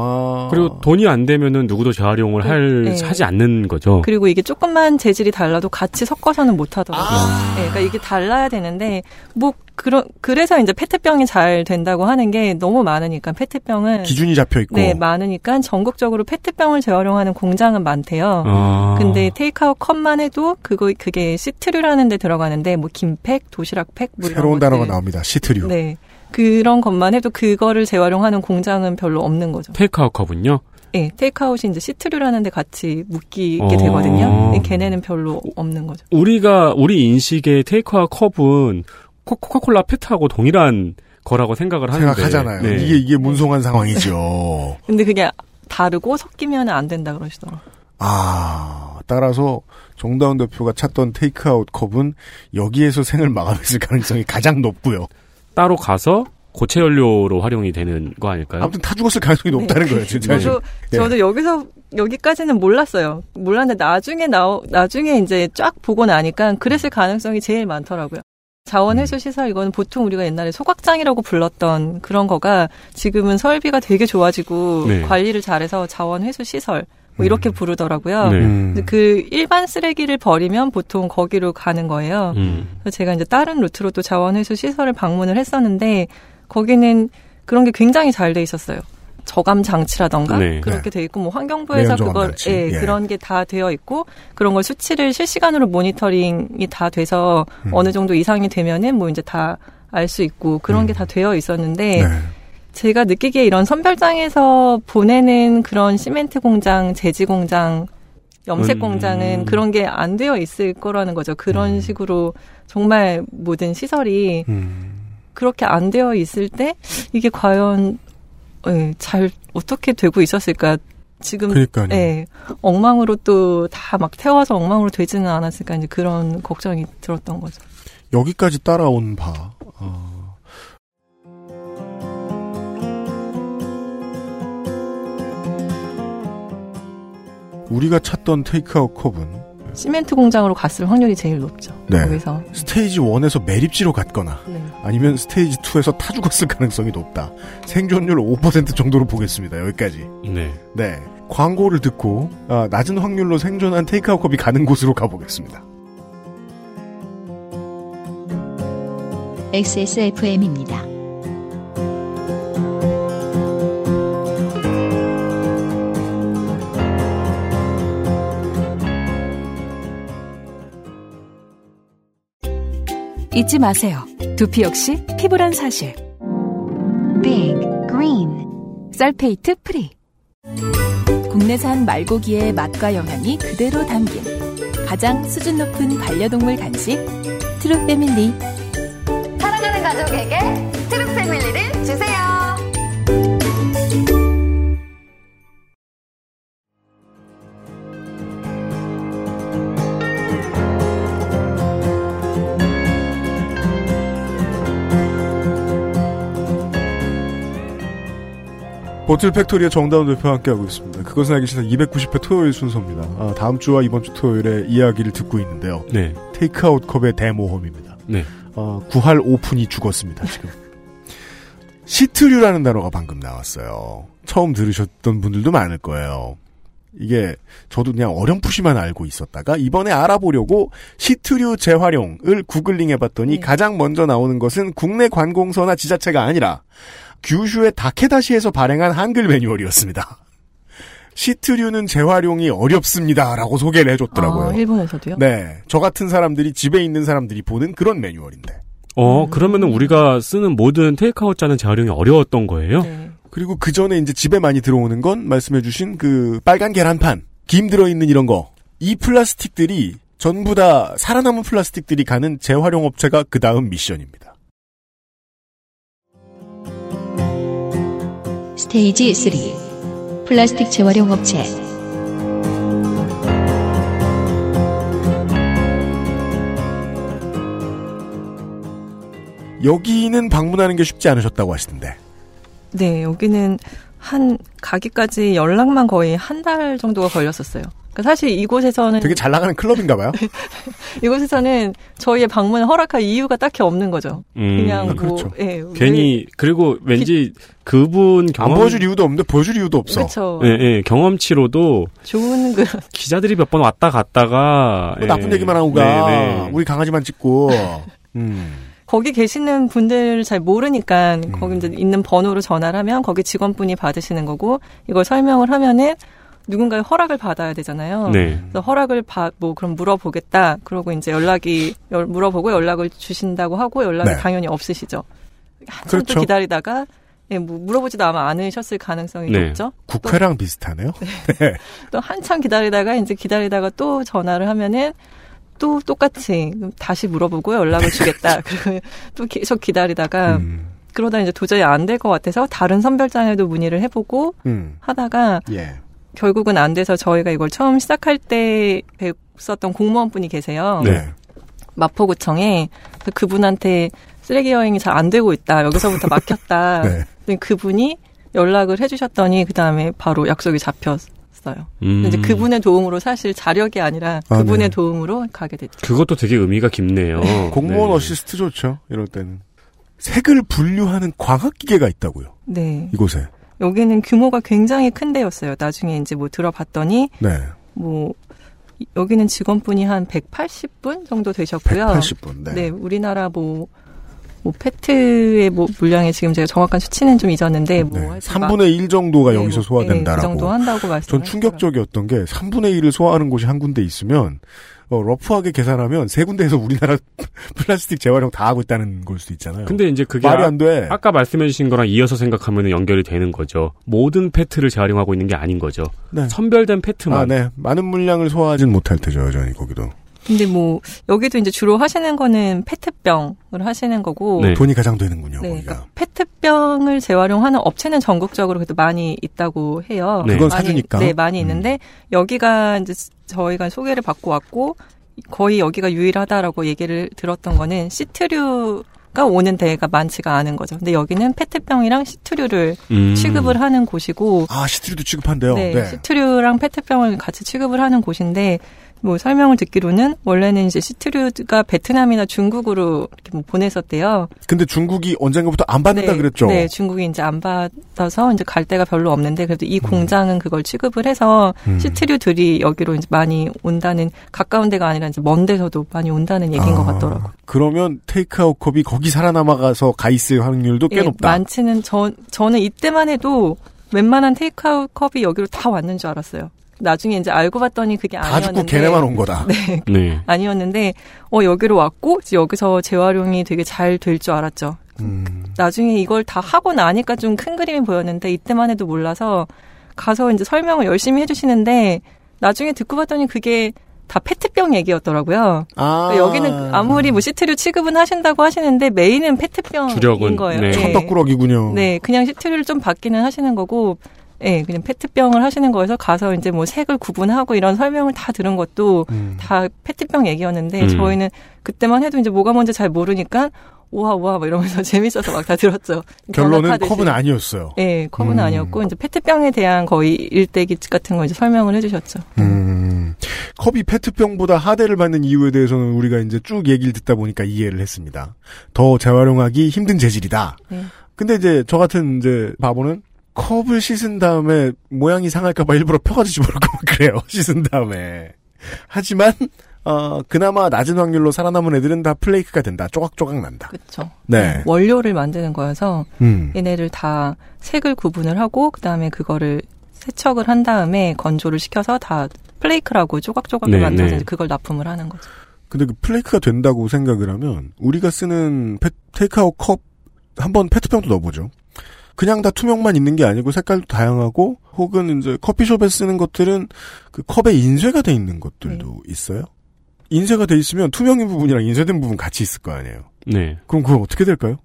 아. 그리고 돈이 안 되면은 누구도 재활용을 할 네. 하지 않는 거죠. 그리고 이게 조금만 재질이 달라도 같이 섞어서는 못 하더라고요. 아. 네, 그러니까 이게 달라야 되는데 뭐 그런 그래서 이제 페트병이 잘 된다고 하는 게 너무 많으니까 페트병은 기준이 잡혀 있고. 네 많으니까 전국적으로 페트병을 재활용하는 공장은 많대요. 아. 근데 테이크아웃 컵만 해도 그거 그게 시트류라는 데 들어가는데 뭐 김팩, 도시락팩 뭐 이런 새로운 것들. 단어가 나옵니다. 시트류. 네. 그런 것만 해도 그거를 재활용하는 공장은 별로 없는 거죠. 테이크아웃 컵은요? 예, 테이크아웃이 이제 시트류라는 데 같이 묶이게 어. 되거든요. 예, 걔네는 별로 없는 거죠. 우리가 우리 인식의 테이크아웃 컵은 코- 코카콜라 페트하고 동일한 거라고 생각을 하는데 생각하잖아요. 네. 이게 이게 문송한 상황이죠. 근데 그게 다르고 섞이면 안 된다 그러시더라고요. 아 따라서 정다운 대표가 찾던 테이크아웃 컵은 여기에서 생을 마감했을 가능성이 가장 높고요. 따로 가서 고체 연료로 활용이 되는 거 아닐까요? 아무튼 타 죽었을 가능성이 높다는 거예요, 진짜. 저도 예. 저도 여기서 여기까지는 몰랐어요. 몰랐는데 나중에 나 나중에 이제 쫙 보고 나니까 그랬을 가능성이 제일 많더라고요. 자원 음. 회수 시설 이거는 보통 우리가 옛날에 소각장이라고 불렀던 그런 거가 지금은 설비가 되게 좋아지고 네. 관리를 잘해서 자원 회수 시설 뭐 이렇게 부르더라고요. 네. 음. 근데 그 일반 쓰레기를 버리면 보통 거기로 가는 거예요. 음. 그래서 제가 이제 다른 루트로 또 자원회수 시설을 방문을 했었는데 거기는 그런 게 굉장히 잘 돼 있었어요. 저감 장치라던가 네. 그렇게 돼 있고 뭐 환경부에서 그걸 장치. 예, 예. 그런 게 다 되어 있고 그런 걸 수치를 실시간으로 모니터링이 다 돼서 음. 어느 정도 이상이 되면은 뭐 이제 다 알 수 있고 그런 게다 되어 있었는데 네. 제가 느끼기에 이런 선별장에서 보내는 그런 시멘트 공장, 제지 공장, 염색 음. 공장은 그런 게 안 되어 있을 거라는 거죠. 그런 음. 식으로 정말 모든 시설이 음. 그렇게 안 되어 있을 때 이게 과연 예, 잘 어떻게 되고 있었을까? 지금 그러니까요. 예, 엉망으로 또 다 막 태워서 엉망으로 되지는 않았을까 이제 그런 걱정이 들었던 거죠. 여기까지 따라온 바. 우리가 찾던 테이크아웃 컵은 시멘트 공장으로 갔을 확률이 제일 높죠. 네. 거기서. 스테이지 1에서 매립지로 갔거나 네. 아니면 스테이지 2에서 타 죽었을 가능성이 높다. 생존율 5% 정도로 보겠습니다. 여기까지. 네. 네. 광고를 듣고 아, 낮은 확률로 생존한 테이크아웃 컵이 가는 곳으로 가보겠습니다. XSFM입니다. 잊지 마세요. 두피 역시 피부란 사실. Big Green sulfate free. 국내산 말고기의 맛과 영양이 그대로 담긴 가장 수준 높은 반려동물 간식 트루 패밀리. 사랑하는 가족에게 보틀 팩토리의 정다운 대표와 함께하고 있습니다. 그것은 알기 싫다 290회 토요일 순서입니다. 아, 다음 주와 이번 주 토요일에 이야기를 듣고 있는데요. 네. 테이크아웃 컵의 대모험입니다. 네. 어, 구할 오픈이 죽었습니다, 지금. 시트류라는 단어가 방금 나왔어요. 처음 들으셨던 분들도 많을 거예요. 이게 저도 그냥 어렴풋이만 알고 있었다가 이번에 알아보려고 시트류 재활용을 구글링 해봤더니 네. 가장 먼저 나오는 것은 국내 관공서나 지자체가 아니라 규슈의 다케다시에서 발행한 한글 매뉴얼이었습니다. 시트류는 재활용이 어렵습니다라고 소개를 해줬더라고요. 아, 일본에서도요? 네, 저 같은 사람들이 집에 있는 사람들이 보는 그런 매뉴얼인데. 어, 그러면은 우리가 쓰는 모든 테이크아웃자는 재활용이 어려웠던 거예요? 네. 그리고 그 전에 이제 집에 많이 들어오는 건 말씀해주신 그 빨간 계란판, 김 들어있는 이런 거. 이 플라스틱들이 전부 다 살아남은 플라스틱들이 가는 재활용 업체가 그 다음 미션입니다. 스테이지 3 플라스틱 재활용 업체 여기는 방문하는 게 쉽지 않으셨다고 하시던데. 네, 여기는 한 가기까지 연락만 거의 한 달 정도가 걸렸었어요. 그러니까 사실 이곳에서는 되게 잘 나가는 클럽인가 봐요. 이곳에서는 저희의 방문을 허락할 이유가 딱히 없는 거죠. 음. 그냥 아, 뭐 그렇죠. 예, 괜히 그리고 왠지 그분 안 경험 보여줄 이유도 없는데 보여줄 이유도 없어. 그렇죠. 예, 예, 경험치로도 좋은 그 기자들이 몇 번 왔다 갔다가 뭐 예. 나쁜 얘기만 하고 가. 네, 네. 우리 강아지만 찍고. 음. 거기 계시는 분들을 잘 모르니까 음. 거기 이제 있는 번호로 전화를 하면 거기 직원분이 받으시는 거고 이걸 설명을 하면은 누군가의 허락을 받아야 되잖아요. 네. 그래서 허락을 받, 뭐, 그럼 물어보겠다. 그러고 이제 연락이, 열- 물어보고 연락을 주신다고 하고 연락이 네. 당연히 없으시죠. 한참 그렇죠. 또 기다리다가, 예, 뭐, 물어보지도 아마 않으셨을 가능성이 네. 높죠. 국회랑 비슷하네요. 네. 또 한참 기다리다가, 이제 기다리다가 또 전화를 하면은 또 똑같이 다시 물어보고 연락을 주겠다. 그리고 또 계속 기다리다가, 음. 그러다 이제 도저히 안 될 것 같아서 다른 선별장에도 문의를 해보고 음. 하다가 예. 결국은 안 돼서 저희가 이걸 처음 시작할 때 뵀었던 공무원 분이 계세요. 네. 마포구청에 그분한테 쓰레기 여행이 잘 안 되고 있다. 여기서부터 막혔다. 네. 그분이 연락을 해주셨더니 그 다음에 바로 약속이 잡혔어요. 음. 이제 그분의 도움으로 사실 자력이 아니라 아, 그분의 네. 도움으로 가게 됐죠. 그것도 되게 의미가 깊네요. 공무원 네. 어시스트 좋죠. 이럴 때는. 색을 분류하는 광학 기계가 있다고요. 네. 이곳에. 여기는 규모가 굉장히 큰 데였어요. 나중에 이제 뭐 들어봤더니 네. 뭐 이- 여기는 직원분이 한 180분 정도 되셨고요. 180분. 네. 네, 우리나라 뭐, 뭐, 페트의 뭐, 물량이 지금 제가 정확한 수치는 좀 잊었는데, 뭐, 네. 하여튼 막- 3분의 1 정도가 네, 여기서 뭐, 소화된다라고. 네, 그 정도 한다고 말씀. 전 충격적이었던 게 3분의 1을 소화하는 곳이 한 군데 있으면 어, 러프하게 계산하면 세 군데에서 우리나라 플라스틱 재활용 다 하고 있다는 걸 수도 있잖아요. 근데 이제 그게 말이 아- 안 돼. 아 까 말씀해주신 거랑 이어서 생각하면 연결이 되는 거죠. 모든 페트를 재활용하고 있는 게 아닌 거죠. 네. 선별된 페트만. 아, 네. 많은 물량을 소화하진 못할 테죠, 여전히 거기도. 근데 뭐, 여기도 이제 주로 하시는 거는 페트병을 하시는 거고, 네. 돈이 가장 되는군요, 네. 그러니까 페트병을 재활용하는 업체는 전국적으로 그래도 많이 있다고 해요. 네. 그건 많이, 사주니까. 네, 많이 음. 있는데 여기가 이제 저희가 소개를 받고 왔고 거의 여기가 유일하다라고 얘기를 들었던 거는 시트류 가 오는 데가 많지가 않은 거죠. 근데 여기는 페트병이랑 시트류를 음. 취급을 하는 곳이고 아, 시트리도 취급한대요. 네, 네. 시트류랑 페트병을 같이 취급을 하는 곳인데 뭐 설명을 듣기로는 원래는 이제 시트류가 베트남이나 중국으로 이렇게 뭐 보냈었대요. 근데 중국이 언젠가부터 안 받는다 네, 그랬죠. 네, 중국이 이제 안 받아서 이제 갈 데가 별로 없는데 그래도 이 공장은 그걸 취급을 해서 음. 시트류들이 여기로 이제 많이 온다는 가까운 데가 아니라 이제 먼 데서도 많이 온다는 얘기인 것 아, 같더라고요. 그러면 테이크아웃 컵이 거기 살아남아가서 가 있을 확률도 꽤 예, 높다. 많지는 저 저는 이때만 해도 웬만한 테이크아웃 컵이 여기로 다 왔는 줄 알았어요. 나중에 이제 알고 봤더니 그게 다 아니었는데 죽고 걔네만 온 거다. 네, 네. 아니었는데 어 여기로 왔고 이제 여기서 재활용이 되게 잘 될 줄 알았죠. 음, 나중에 이걸 다 하고 나니까 좀 큰 그림이 보였는데 이때만 해도 몰라서 가서 이제 설명을 열심히 해주시는데 나중에 듣고 봤더니 그게 다 페트병 얘기였더라고요. 아. 그러니까 여기는 아무리 뭐 시트류 취급은 하신다고 하시는데 메인은 페트병인 거예요. 네. 천덕꾸러기군요. 네, 그냥 시트류를 좀 받기는 하시는 거고, 예, 그냥 페트병을 하시는 거에서 가서 이제 뭐 색을 구분하고 이런 설명을 다 들은 것도 음. 다 페트병 얘기였는데 음. 저희는 그때만 해도 이제 뭐가 뭔지 잘 모르니까 우와 우와 막 이러면서 재밌어서 막 다 들었죠. 결론은. 컵은 아니었어요. 예, 컵은 음. 아니었고 이제 페트병에 대한 거의 일대기 같은 거 이제 설명을 해주셨죠. 음, 컵이 페트병보다 하대를 받는 이유에 대해서는 우리가 이제 쭉 얘기를 듣다 보니까 이해를 했습니다. 더 재활용하기 힘든 재질이다. 네. 근데 이제 저 같은 이제 바보는 컵을 씻은 다음에 모양이 상할까봐 일부러 펴가지고 집어넣고 막 그래요. 씻은 다음에. 하지만 어, 그나마 낮은 확률로 살아남은 애들은 다 플레이크가 된다. 쪼각쪼각 난다. 그렇죠. 네. 원료를 만드는 거여서 음. 얘네를 다 색을 구분을 하고 그다음에 그거를 세척을 한 다음에 건조를 시켜서 다 플레이크라고 조각조각을 네, 만들어서 네. 그걸 납품을 하는 거죠. 근데 그 플레이크가 된다고 생각을 하면 우리가 쓰는 페, 테이크아웃 컵 한 번 페트병도 넣어보죠. 그냥 다 투명만 있는 게 아니고 색깔도 다양하고 혹은 이제 커피숍에 쓰는 것들은 그 컵에 인쇄가 돼 있는 것들도 있어요. 인쇄가 돼 있으면 투명인 부분이랑 인쇄된 부분 같이 있을 거 아니에요. 네. 그럼 그건 어떻게 될까요?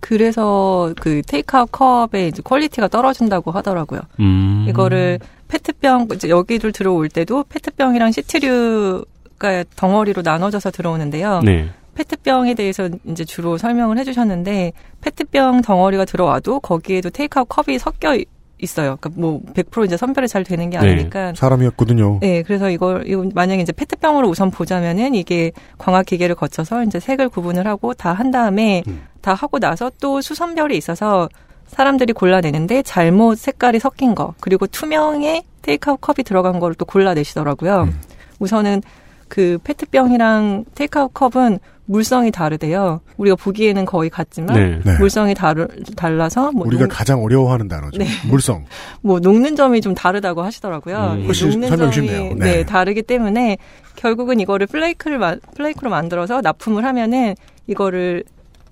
그래서 그 테이크아웃 컵의 이제 퀄리티가 떨어진다고 하더라고요. 음. 이거를 페트병 이제 여기를 들어올 때도 페트병이랑 시트류 가 덩어리로 나눠져서 들어오는데요. 네. 페트병에 대해서 이제 주로 설명을 해주셨는데 페트병 덩어리가 들어와도 거기에도 테이크아웃 컵이 섞여 있어요. 그러니까 뭐 100% 이제 선별이 잘 되는 게 네. 아니니까. 사람이었거든요. 네, 그래서 이걸 이거 만약에 이제 페트병으로 우선 보자면은 이게 광학 기계를 거쳐서 이제 색을 구분을 하고 다 한 다음에 음. 다 하고 나서 또 수선별이 있어서 사람들이 골라내는데 잘못 색깔이 섞인 거 그리고 투명의 테이크아웃 컵이 들어간 거를 또 골라내시더라고요. 음. 우선은 그 페트병이랑 테이크아웃 컵은 물성이 다르대요. 우리가 보기에는 거의 같지만 네. 네. 물성이 다르, 달라서 뭐, 우리가 녹, 가장 어려워하는 단어죠. 네. 물성. 뭐 녹는 점이 좀 다르다고 하시더라고요. 음. 녹는 설명이 점이 쉽네요. 네. 네. 다르기 때문에 결국은 이거를 플레이크를 마- 플레이크로 만들어서 납품을 하면은 이거를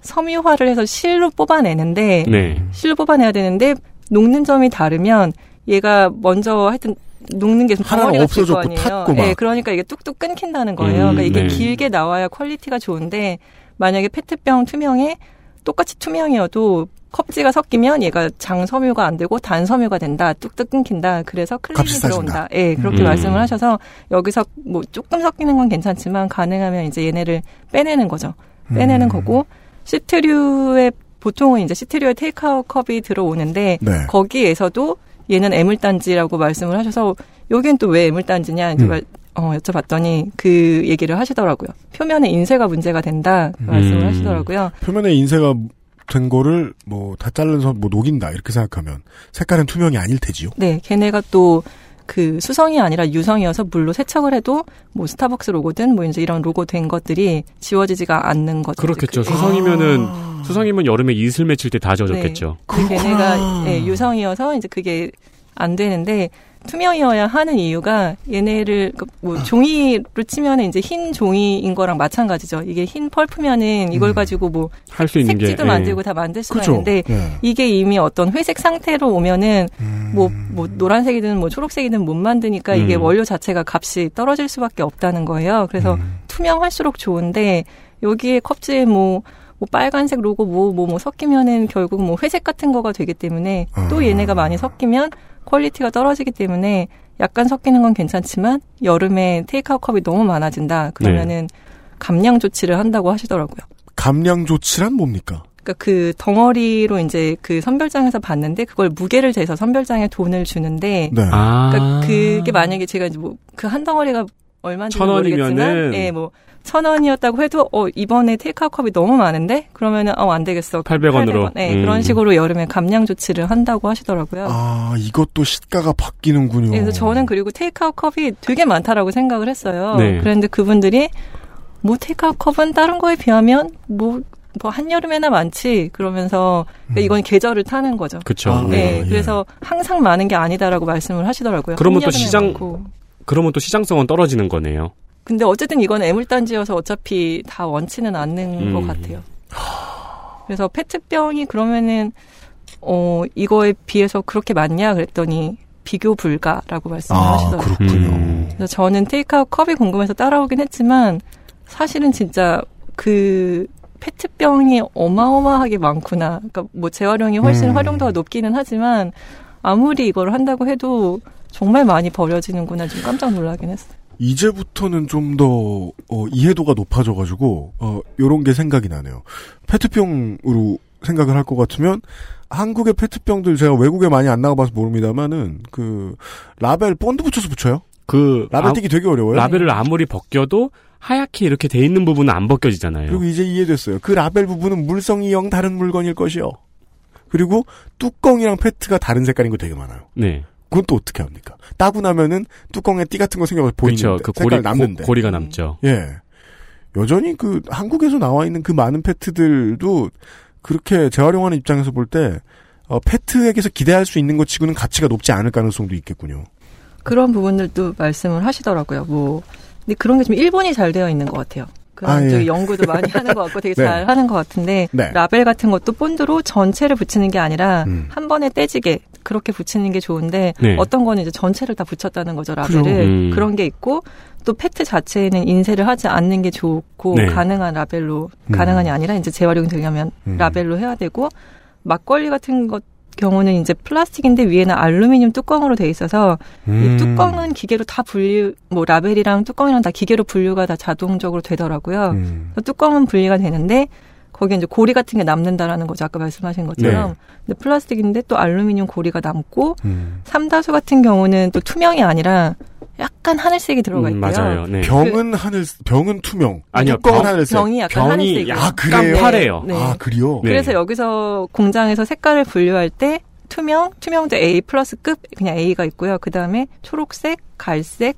섬유화를 해서 실로 뽑아내는데 네. 실로 뽑아내야 되는데 녹는 점이 다르면 얘가 먼저 하여튼 녹는 덩어리가 될거 없어졌고. 탔고 막. 네, 그러니까 이게 뚝뚝 끊긴다는 거예요. 음, 그러니까 이게 네. 길게 나와야 퀄리티가 좋은데 만약에 페트병 투명에 똑같이 투명이어도 컵지가 섞이면 얘가 장섬유가 안 되고 단섬유가 된다. 뚝뚝 끊긴다. 그래서 싸진다. 들어온다. 예, 그렇게 음. 말씀을 하셔서 여기서 뭐 조금 섞이는 건 괜찮지만 가능하면 이제 얘네를 빼내는 거죠. 빼내는 음. 거고 시트류의 보통은 이제 시트류의 테이크아웃 컵이 들어오는데 네. 거기에서도 얘는 애물단지라고 말씀을 하셔서 여긴 또 왜 애물단지냐 이제 음. 말- 어, 여쭤봤더니 그 얘기를 하시더라고요. 표면에 인쇄가 문제가 된다 그 말씀을 음. 하시더라고요. 표면에 인쇄가 된 거를 뭐 다 잘라서 뭐 녹인다 이렇게 생각하면 색깔은 투명이 아닐 테지요. 네, 걔네가 또 그 수성이 아니라 유성이어서 물로 세척을 해도 뭐 스타벅스 로고든 뭐 이제 이런 로고 된 것들이 지워지지가 않는 거죠. 그렇겠죠. 이제 그- 수성이면은 아. 수성이면 여름에 이슬 맺힐 때 다 젖었겠죠. 그 걔네가 예, 유성이어서 이제 그게 안 되는데 투명이어야 하는 이유가 얘네를 그뭐 종이로 치면은 이제 흰 종이인 거랑 마찬가지죠. 이게 흰 펄프면은 이걸 음. 가지고 뭐 할 수 있는 게 색지도 예. 만들고 다 만들 수가 그렇죠. 있는데 예. 이게 이미 어떤 회색 상태로 오면은 음. 뭐, 뭐, 노란색이든 뭐, 초록색이든 못 만드니까 이게 음. 원료 자체가 값이 떨어질 수밖에 없다는 거예요. 그래서 음. 투명할수록 좋은데, 여기에 컵지에 뭐, 뭐, 빨간색 로고 뭐, 뭐, 뭐, 섞이면은 결국 뭐, 회색 같은 거가 되기 때문에, 또 아. 얘네가 많이 섞이면 퀄리티가 떨어지기 때문에, 약간 섞이는 건 괜찮지만, 여름에 테이크아웃 컵이 너무 많아진다. 그러면은, 감량 조치를 한다고 하시더라고요. 감량 조치란 뭡니까? 그러니까 그 덩어리로 이제 그 선별장에서 봤는데 그걸 무게를 재서 선별장에 돈을 주는데 네. 아. 그러니까 그게 만약에 제가 이제 뭐 그 한 덩어리가 얼마인지 모르겠지만 예, 뭐 천 원이었다고 해도 어 이번에 테이크아웃 컵이 너무 많은데 그러면은 어 안 되겠어. 800원 으로. 800원. 네, 음. 그런 식으로 여름에 감량 조치를 한다고 하시더라고요. 아 이것도 시가가 바뀌는군요. 네, 그래서 저는 그리고 테이크아웃 컵이 되게 많다라고 생각을 했어요. 네. 그런데 그분들이 뭐 테이크아웃 컵은 다른 거에 비하면 뭐, 뭐 한여름에나 많지 그러면서 그러니까 이건 계절을 타는 거죠. 그쵸. 아, 네, 예. 그래서 항상 많은 게 아니다라고 말씀을 하시더라고요. 그러면 또 시장- 많고. 그러면 또 시장성은 떨어지는 거네요. 근데 어쨌든 이건 애물단지여서 어차피 다 원치는 않는 음. 것 같아요. 그래서 페트병이 그러면은 어 이거에 비해서 그렇게 많냐 그랬더니 비교 불가라고 말씀을 아 하시더라고요. 그렇군요. 음. 그래서 저는 테이크아웃 컵이 궁금해서 따라오긴 했지만 사실은 진짜 그 페트병이 어마어마하게 많구나. 그러니까 뭐 재활용이 훨씬 음. 활용도가 높기는 하지만 아무리 이걸 한다고 해도 정말 많이 버려지는구나 좀 깜짝 놀라긴 했어요. 이제부터는 좀더 어, 이해도가 높아져가지고 어, 요런 게 생각이 나네요. 페트병으로 생각을 할 것 같으면 한국의 페트병들 제가 외국에 많이 안 나가봐서 모릅니다만은 그 라벨 본드 붙여서 붙여요. 그 라벨 아- 띄기 되게 어려워요. 라벨을 아무리 벗겨도 하얗게 이렇게 돼 있는 부분은 안 벗겨지잖아요. 그리고 이제 이해됐어요. 그 라벨 부분은 물성이 영 다른 물건일 것이요. 그리고 뚜껑이랑 페트가 다른 색깔인 거 되게 많아요. 네. 그건 또 어떻게 합니까? 따고 나면은 뚜껑에 띠 같은 거 생겨서 그렇죠. 그 색깔 고리 남는데. 고, 리가 남죠. 예. 여전히 그 한국에서 나와 있는 그 많은 페트들도 그렇게 재활용하는 입장에서 볼 때 어, 페트에게서 기대할 수 있는 것 치고는 가치가 높지 않을 가능성도 있겠군요. 그런 부분들도 말씀을 하시더라고요. 뭐 근데 그런 게 좀 일본이 잘 되어 있는 것 같아요. 그런 아, 예. 연구도 많이 하는 것 같고 되게 네. 잘 하는 것 같은데 네. 라벨 같은 것도 본드로 전체를 붙이는 게 아니라 음. 한 번에 떼지게 그렇게 붙이는 게 좋은데 네. 어떤 거는 이제 전체를 다 붙였다는 거죠 라벨을 그죠. 음. 그런 게 있고 또 페트 자체에는 인쇄를 하지 않는 게 좋고 네. 가능한 라벨로 음. 가능한이 아니라 이제 재활용 되려면 음. 라벨로 해야 되고 막걸리 같은 것 경우는 이제 플라스틱인데 위에는 알루미늄 뚜껑으로 돼 있어서 음. 이 뚜껑은 기계로 다 분류, 뭐 라벨이랑 뚜껑이랑 다 기계로 분류가 다 자동적으로 되더라고요. 음. 뚜껑은 분리가 되는데 거기에 이제 고리 같은 게 남는다라는 거죠. 아까 말씀하신 것처럼. 근데 플라스틱인데 또 알루미늄 고리가 남고 음. 삼다수 같은 경우는 또 투명이 아니라 약간 하늘색이 들어가 음, 있고요. 맞아요. 네. 병은 하늘 병은 투명. 아니요, 병- 하늘색. 병이 약간 병이 하늘색이에요. 아, 그래요? 깜파래요. 네. 아 그래요. 네. 그래서 여기서 공장에서 색깔을 분류할 때 투명, 투명도 A 플러스급 그냥 A가 있고요. 그 다음에 초록색, 갈색,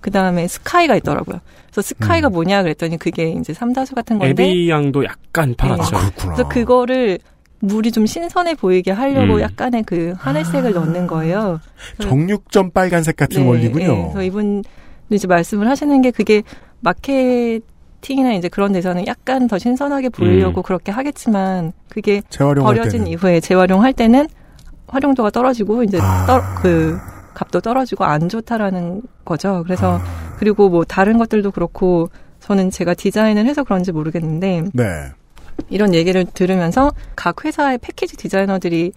그 다음에 스카이가 있더라고요. 그래서 스카이가 음. 뭐냐 그랬더니 그게 이제 삼다수 같은 건데. 에비 양도 약간 아 파랗죠. 그렇구나. 그래서 그거를 물이 좀 신선해 보이게 하려고 음. 약간의 그 하늘색을 넣는 거예요. 정육점 빨간색 같은 네, 원리군요. 네. 그래서 이분 이제 말씀을 하시는 게 그게 마케팅이나 이제 그런 데서는 약간 더 신선하게 보이려고 음. 그렇게 하겠지만 그게 재활용할 버려진 때는. 이후에 재활용할 때는 활용도가 떨어지고 이제 아. 떠, 그 값도 떨어지고 안 좋다라는 거죠. 그래서 아. 그리고 뭐 다른 것들도 그렇고 저는 제가 디자인을 해서 그런지 모르겠는데 네. 이런 얘기를 들으면서 각 회사의 패키지 디자이너들이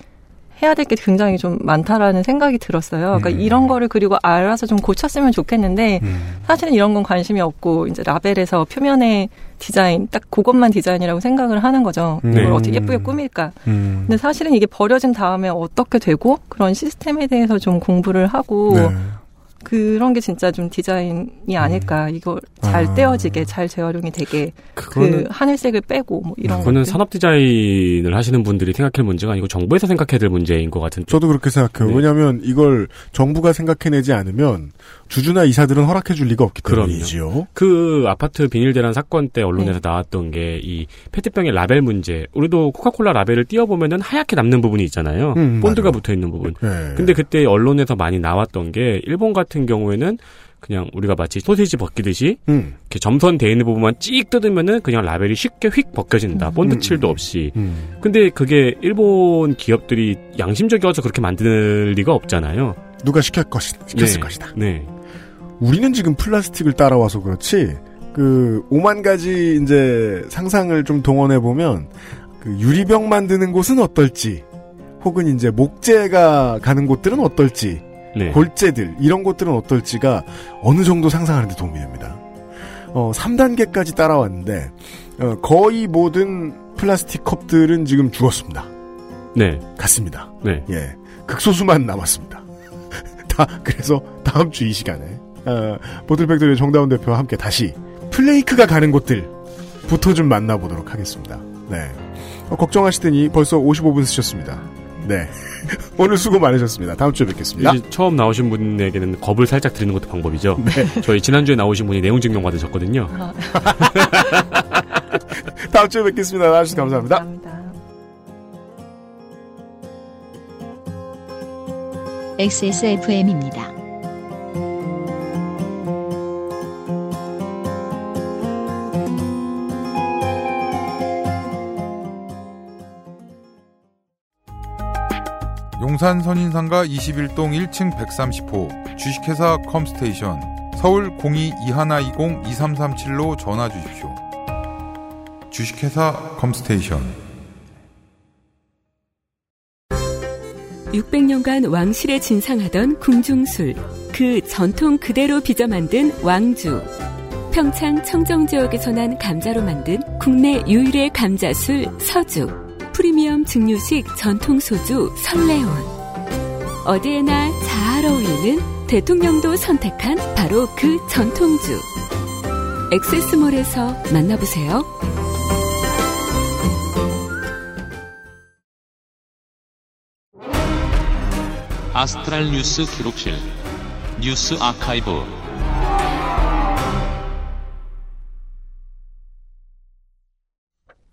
해야 될 게 굉장히 좀 많다라는 생각이 들었어요. 그러니까 음. 이런 거를 그리고 알아서 좀 고쳤으면 좋겠는데 음. 사실은 이런 건 관심이 없고 이제 라벨에서 표면의 디자인 딱 그것만 디자인이라고 생각을 하는 거죠. 네. 이걸 어떻게 예쁘게 꾸밀까. 음. 근데 사실은 이게 버려진 다음에 어떻게 되고 그런 시스템에 대해서 좀 공부를 하고 네. 그런 게 진짜 좀 디자인이 아닐까. 이걸 잘 아. 떼어지게, 잘 재활용이 되게 그거는 그 하늘색을 빼고 뭐 이런 그거는 것들. 산업 디자인을 하시는 분들이 생각할 문제가 아니고 정부에서 생각해야 될 문제인 것 같은데. 저도 그렇게 생각해요. 네. 왜냐하면 이걸 정부가 생각해내지 않으면 주주나 이사들은 허락해줄 리가 없기 때문이지요. 그 아파트 비닐 대란 사건 때 언론에서 나왔던 게 이 페트병의 라벨 문제. 우리도 코카콜라 라벨을 띄워보면은 하얗게 남는 부분이 있잖아요. 음, 본드가. 붙어 있는 부분. 네. 근데 그때 언론에서 많이 나왔던 게 일본 같은 경우에는 그냥 우리가 마치 소시지 벗기듯이 음. 이렇게 점선 돼 있는 부분만 찍 뜯으면은 그냥 라벨이 쉽게 휙 벗겨진다. 본드 음, 칠도 없이. 음. 근데 그게 일본 기업들이 양심적이어서 그렇게 만들 리가 없잖아요. 누가 시켰 것이, 시켰을 네. 것이다. 네. 우리는 지금 플라스틱을 따라와서 그렇지 그 오만 가지 이제 상상을 좀 동원해 보면 그 유리병 만드는 곳은 어떨지 혹은 이제 목재가 가는 곳들은 어떨지 네. 골재들 이런 곳들은 어떨지가 어느 정도 상상하는데 도움이 됩니다. 어 3단계까지 따라왔는데 어, 거의 모든 플라스틱 컵들은 지금 죽었습니다. 네. 갔습니다. 네. 예, 극소수만 남았습니다. 다 그래서 다음 주 이 시간에 어, 보틀팩토리 정다운 대표와 함께 다시 플레이크가 가는 곳들 부터 좀 만나보도록 하겠습니다. 네, 어, 걱정하시더니 벌써 55분 쓰셨습니다. 네, 오늘 수고 많으셨습니다. 다음 주에 뵙겠습니다. 이제 처음 나오신 분에게는 겁을 살짝 드리는 것도 방법이죠. 네. 저희 지난주에 나오신 분이 내용 증명 받으셨거든요. 다음 주에 뵙겠습니다. 나와주셔서 감사합니다. 감사합니다. XSFM입니다. 용산 선인상가 21동 1층 130호 주식회사 컴스테이션 서울 02-2120-2337로 전화 주십시오. 주식회사 컴스테이션 600년간 왕실에 진상하던 궁중술, 그 전통 그대로 빚어 만든 왕주. 평창 청정지역에서 난 감자로 만든 국내 유일의 감자술 서주. 프리미엄 증류식 전통 소주 설레온. 어디에나 잘 어울리는 대통령도 선택한 바로 그 전통주. 엑세스몰에서 만나보세요. 아스트랄 뉴스 기록실 뉴스 아카이브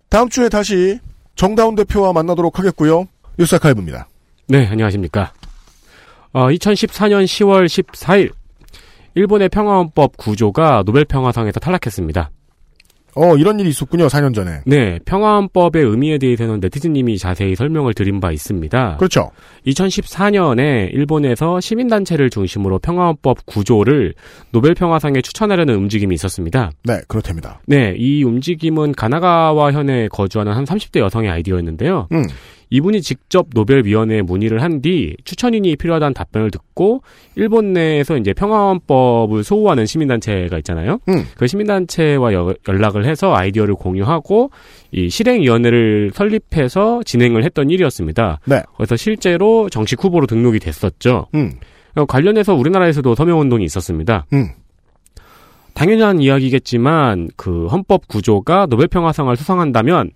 다음 주에 다시 정다운 대표와 만나도록 하겠고요. 뉴스 아카이브입니다. 네, 안녕하십니까. 어, 2014년 10월 14일, 일본의 평화헌법 구조가 노벨 평화상에서 탈락했습니다. 어, 이런 일이 있었군요, 4년 전에. 네, 평화헌법의 의미에 대해서는 네티즌님이 자세히 설명을 드린 바 있습니다. 그렇죠. 2014년에 일본에서 시민단체를 중심으로 평화헌법 구조를 노벨 평화상에 추천하려는 움직임이 있었습니다. 네, 그렇답니다. 네, 이 움직임은 가나가와 현에 거주하는 한 30대 여성의 아이디어였는데요. 음. 이분이 직접 노벨위원회에 문의를 한 뒤 추천인이 필요하다는 답변을 듣고 일본 내에서 이제 평화헌법을 소호하는 시민단체가 있잖아요. 음. 그 시민단체와 여- 연락을 해서 아이디어를 공유하고 이 실행위원회를 설립해서 진행을 했던 일이었습니다. 네. 그래서 실제로 정식 후보로 등록이 됐었죠. 음. 어, 관련해서 우리나라에서도 서명운동이 있었습니다. 음. 당연한 이야기겠지만 그 헌법 구조가 노벨평화상을 수상한다면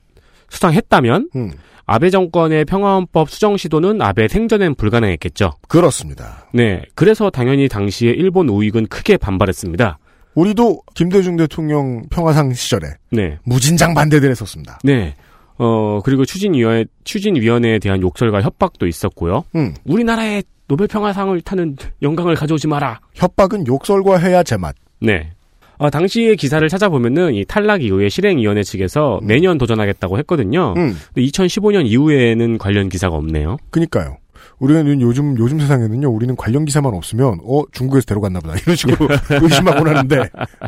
수상했다면 음. 아베 정권의 평화헌법 수정 시도는 아베 생전엔 불가능했겠죠. 그렇습니다. 네, 그래서 당연히 당시에 일본 우익은 크게 반발했습니다. 우리도 김대중 대통령 평화상 시절에 네, 무진장 반대를 했었습니다. 네. 어 그리고 추진위원회 추진위원회에 대한 욕설과 협박도 있었고요. 음. 우리나라에 노벨평화상을 타는 영광을 가져오지 마라. 협박은 욕설과 해야 제맛. 네. 어, 당시의 기사를 찾아보면은 이 탈락 이후에 실행위원회 측에서 매년 도전하겠다고 했거든요. 음. 근데 2015년 이후에는 관련 기사가 없네요. 그니까요. 우리는 요즘 요즘 세상에는요. 우리는 관련 기사만 없으면 어 중국에서 데려갔나 보다 이런 식으로 의심하곤 하는데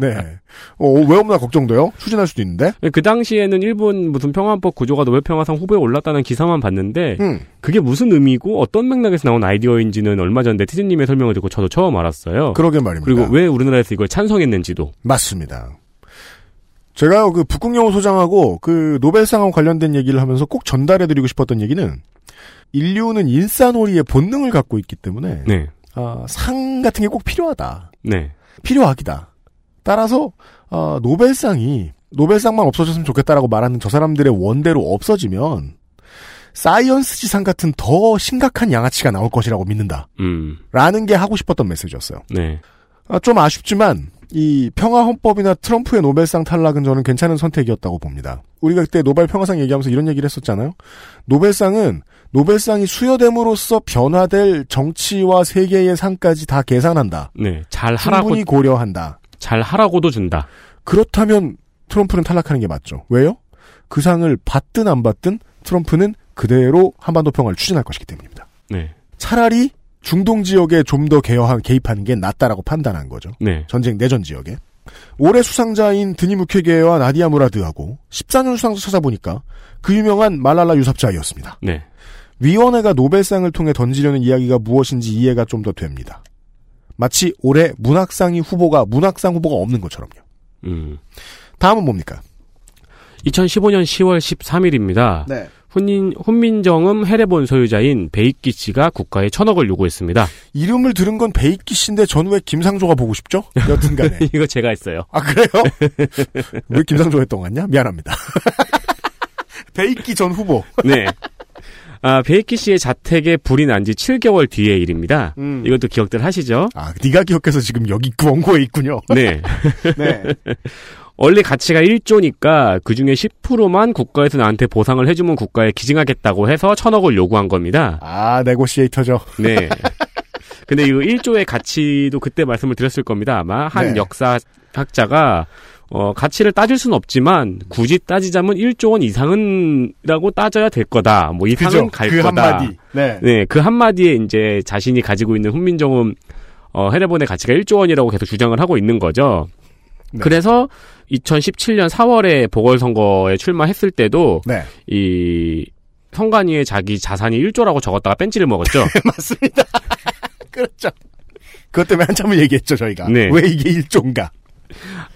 네. 어왜 없나 걱정돼요. 추진할 수도 있는데. 그 당시에는 일본 무슨 평화법 구조가 노벨 평화상 후보에 올랐다는 기사만 봤는데 음. 그게 무슨 의미고 어떤 맥락에서 나온 아이디어인지는 얼마 전 네티즌님의 설명을 듣고 저도 처음 알았어요. 그러게 말입니다. 그리고 왜 우리나라에서 이걸 찬성했는지도. 맞습니다. 제가 그 북극여우 소장하고 그 노벨상하고 관련된 얘기를 하면서 꼭 전달해드리고 싶었던 얘기는 인류는 인싸놀이의 본능을 갖고 있기 때문에 네. 아, 상 같은 게 꼭 필요하다. 네. 필요하기다. 따라서 아, 노벨상이 노벨상만 없어졌으면 좋겠다라고 말하는 저 사람들의 원대로 없어지면 사이언스 지상 같은 더 심각한 양아치가 나올 것이라고 믿는다. 음. 라는 게 하고 싶었던 메시지였어요. 네. 아, 좀 아쉽지만 이 평화헌법이나 트럼프의 노벨상 탈락은 저는 괜찮은 선택이었다고 봅니다. 우리가 그때 노벨 평화상 얘기하면서 이런 얘기를 했었잖아요. 노벨상은 노벨상이 수여됨으로써 변화될 정치와 세계의 상까지 다 계산한다. 네. 잘 하라고 충분히 고려한다. 잘 하라고도 준다. 그렇다면 트럼프는 탈락하는 게 맞죠. 왜요? 그 상을 받든 안 받든 트럼프는 그대로 한반도 평화를 추진할 것이기 때문입니다. 네. 차라리 중동 지역에 좀 더 개혁한 개입하는 게 낫다라고 판단한 거죠. 네. 전쟁 내전 지역에. 올해 수상자인 드니 무케게와 나디아 무라드하고 14년 수상자 찾아보니까 그 유명한 말랄라 유삽자이었습니다. 네. 위원회가 노벨상을 통해 던지려는 이야기가 무엇인지 이해가 좀 더 됩니다. 마치 올해 문학상이 후보가 문학상 후보가 없는 것처럼요. 음. 다음은 뭡니까? 2015년 10월 13일입니다. 네. 훈민, 훈민정음 해례본 소유자인 배익기 씨가 국가에 천억을 요구했습니다. 이름을 들은 건 배익기 씨인데 전 왜 김상조가 보고 싶죠? 여튼간에. 이거 제가 했어요. 아 그래요? 왜 김상조 했던 것 같냐? 미안합니다. 배익기 전 후보. 네. 아, 배익기 씨의 자택에 불이 난 지 7개월 뒤의 일입니다. 음. 이것도 기억들 하시죠? 아, 네가 기억해서 지금 여기 그 원고에 있군요. 네. 네. 원래 가치가 1조니까 그 중에 10%만 국가에서 나한테 보상을 해주면 국가에 기증하겠다고 해서 천억을 요구한 겁니다. 아, 네고시에이터죠. 네. 근데 이거 1조의 가치도 그때 말씀을 드렸을 겁니다. 아마 한 네. 역사학자가 어, 가치를 따질 수는 없지만 굳이 따지자면 1조 원 이상은라고 따져야 될 거다. 뭐 이상은 그죠. 갈 그 거다. 한마디. 네. 네, 그 한마디에 이제 자신이 가지고 있는 훈민정음 어, 해례본의 가치가 1조 원이라고 계속 주장을 하고 있는 거죠. 네. 그래서 2017년 4월에 보궐선거에 출마했을 때도 네. 이 성관이의 자기 자산이 1조라고 적었다가 뺀지를 먹었죠. 맞습니다. 그렇죠. 그것 때문에 한참을 얘기했죠, 저희가. 네. 왜 이게 일종가?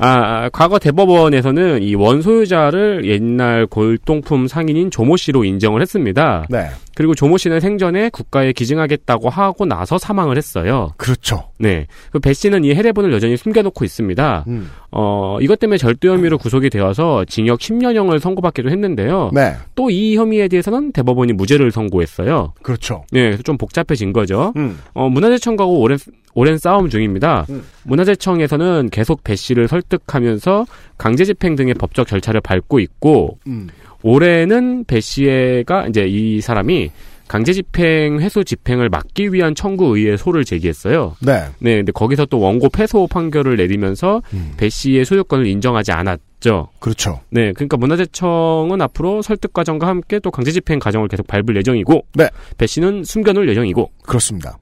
아, 아, 과거 대법원에서는 이 원소유자를 옛날 골동품 상인인 조모 씨로 인정을 했습니다. 네. 그리고 조모 씨는 생전에 국가에 기증하겠다고 하고 나서 사망을 했어요. 그렇죠. 네. 그배 씨는 이 해례본을 여전히 숨겨놓고 있습니다. 음. 어, 이것 때문에 절도 혐의로 구속이 되어서 징역 10년형을 선고받기도 했는데요. 네. 또 이 혐의에 대해서는 대법원이 무죄를 선고했어요. 그렇죠. 네, 좀 복잡해진 거죠. 음. 어, 문화재청하고 오랜, 오랜 싸움 중입니다. 음. 문화재청에서는 계속 배 씨를 설득하면서 강제집행 등의 법적 절차를 밟고 있고, 음. 올해는 배 씨가 이제 이 사람이 강제 집행 회수 집행을 막기 위한 청구 의회 소를 제기했어요. 네. 네, 근데 거기서 또 원고 패소 판결을 내리면서 음. 배 씨의 소유권을 인정하지 않았죠. 그렇죠. 네, 그러니까 문화재청은 앞으로 설득 과정과 함께 또 강제 집행 과정을 계속 밟을 예정이고, 네. 배 씨는 숨겨놓을 예정이고, 그렇습니다.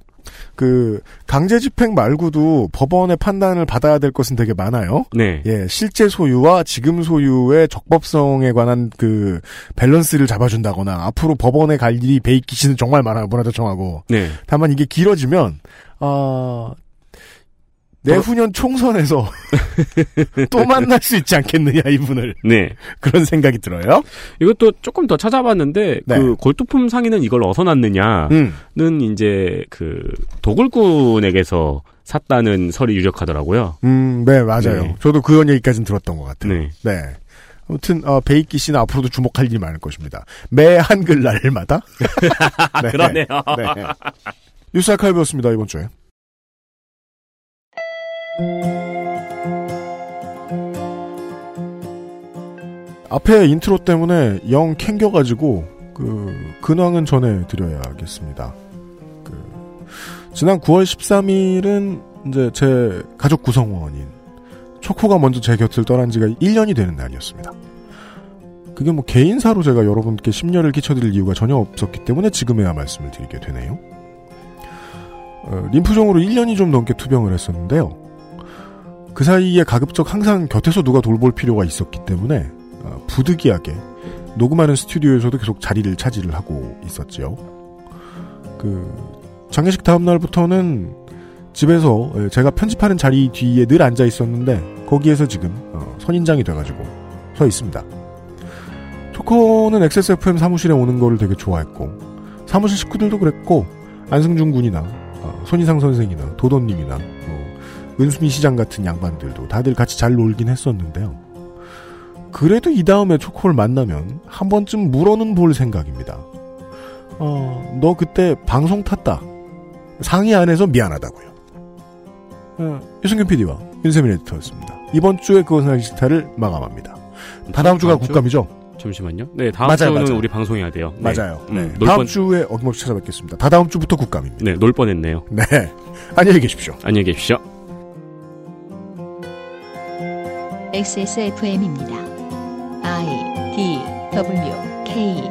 그 강제 집행 말고도 법원의 판단을 받아야 될 것은 되게 많아요. 네, 예, 실제 소유와 지금 소유의 적법성에 관한 그 밸런스를 잡아준다거나 앞으로 법원에 갈 일이 배익기 씨는 정말 많아요. 문화재청하고. 네, 다만 이게 길어지면 아 내후년 총선에서 또 만날 수 있지 않겠느냐 이분을 네. 그런 생각이 들어요. 이것도 조금 더 찾아봤는데 네. 그 골동품 상인은 이걸 어디서 났느냐는 음, 이제 그 도굴꾼에게서 샀다는 설이 유력하더라고요. 음, 네 맞아요. 네. 저도 그런 얘기까지는 들었던 것 같아요. 네. 네. 아무튼 어, 베이키 씨는 앞으로도 주목할 일이 많을 것입니다. 매 한글날마다. 네. 그러네요. 네. 뉴스 아카이브였습니다 이번 주에. 앞에 인트로 때문에 영 캥겨가지고 그 근황은 전해드려야겠습니다. 그 지난 9월 13일은 이제 제 가족 구성원인 초코가 먼저 제 곁을 떠난 지가 1년이 되는 날이었습니다. 그게 뭐 개인사로 제가 여러분께 심려를 끼쳐드릴 이유가 전혀 없었기 때문에 지금에야 말씀을 드리게 되네요. 어, 림프종으로 1년이 좀 넘게 투병을 했었는데요. 그 사이에 가급적 항상 곁에서 누가 돌볼 필요가 있었기 때문에 어, 부득이하게 녹음하는 스튜디오에서도 계속 자리를 차지를 하고 있었지요. 그 장례식 다음 날부터는 집에서 예, 제가 편집하는 자리 뒤에 늘 앉아 있었는데 거기에서 지금 어, 선인장이 돼가지고 서 있습니다. 초코는 XSFM 사무실에 오는 거를 되게 좋아했고 사무실 식구들도 그랬고 안승준 군이나 어, 손희상 선생이나 도돈님이나 뭐 은수미 시장 같은 양반들도 다들 같이 잘 놀긴 했었는데요. 그래도 이 다음에 초코를 만나면 한 번쯤 물어는 볼 생각입니다. 어, 너 그때 방송 탔다. 상의 안 해서 미안하다고요. 어, 유승균 PD와 윤세민 에디터였습니다. 이번 주에 그것은 알기 싫다를 마감합니다. 다다음 주가? 국감이죠? 잠시만요. 네, 다음 맞아요, 주는 맞아요. 우리 방송해야 돼요. 네. 맞아요. 음, 네. 놀 다음 뻔, 주에 어김없이 찾아뵙겠습니다. 다다음 주부터 국감입니다. 네, 놀 뻔했네요. 네. 안녕히 계십시오. 안녕히 계십시오. XSFM입니다. I D W K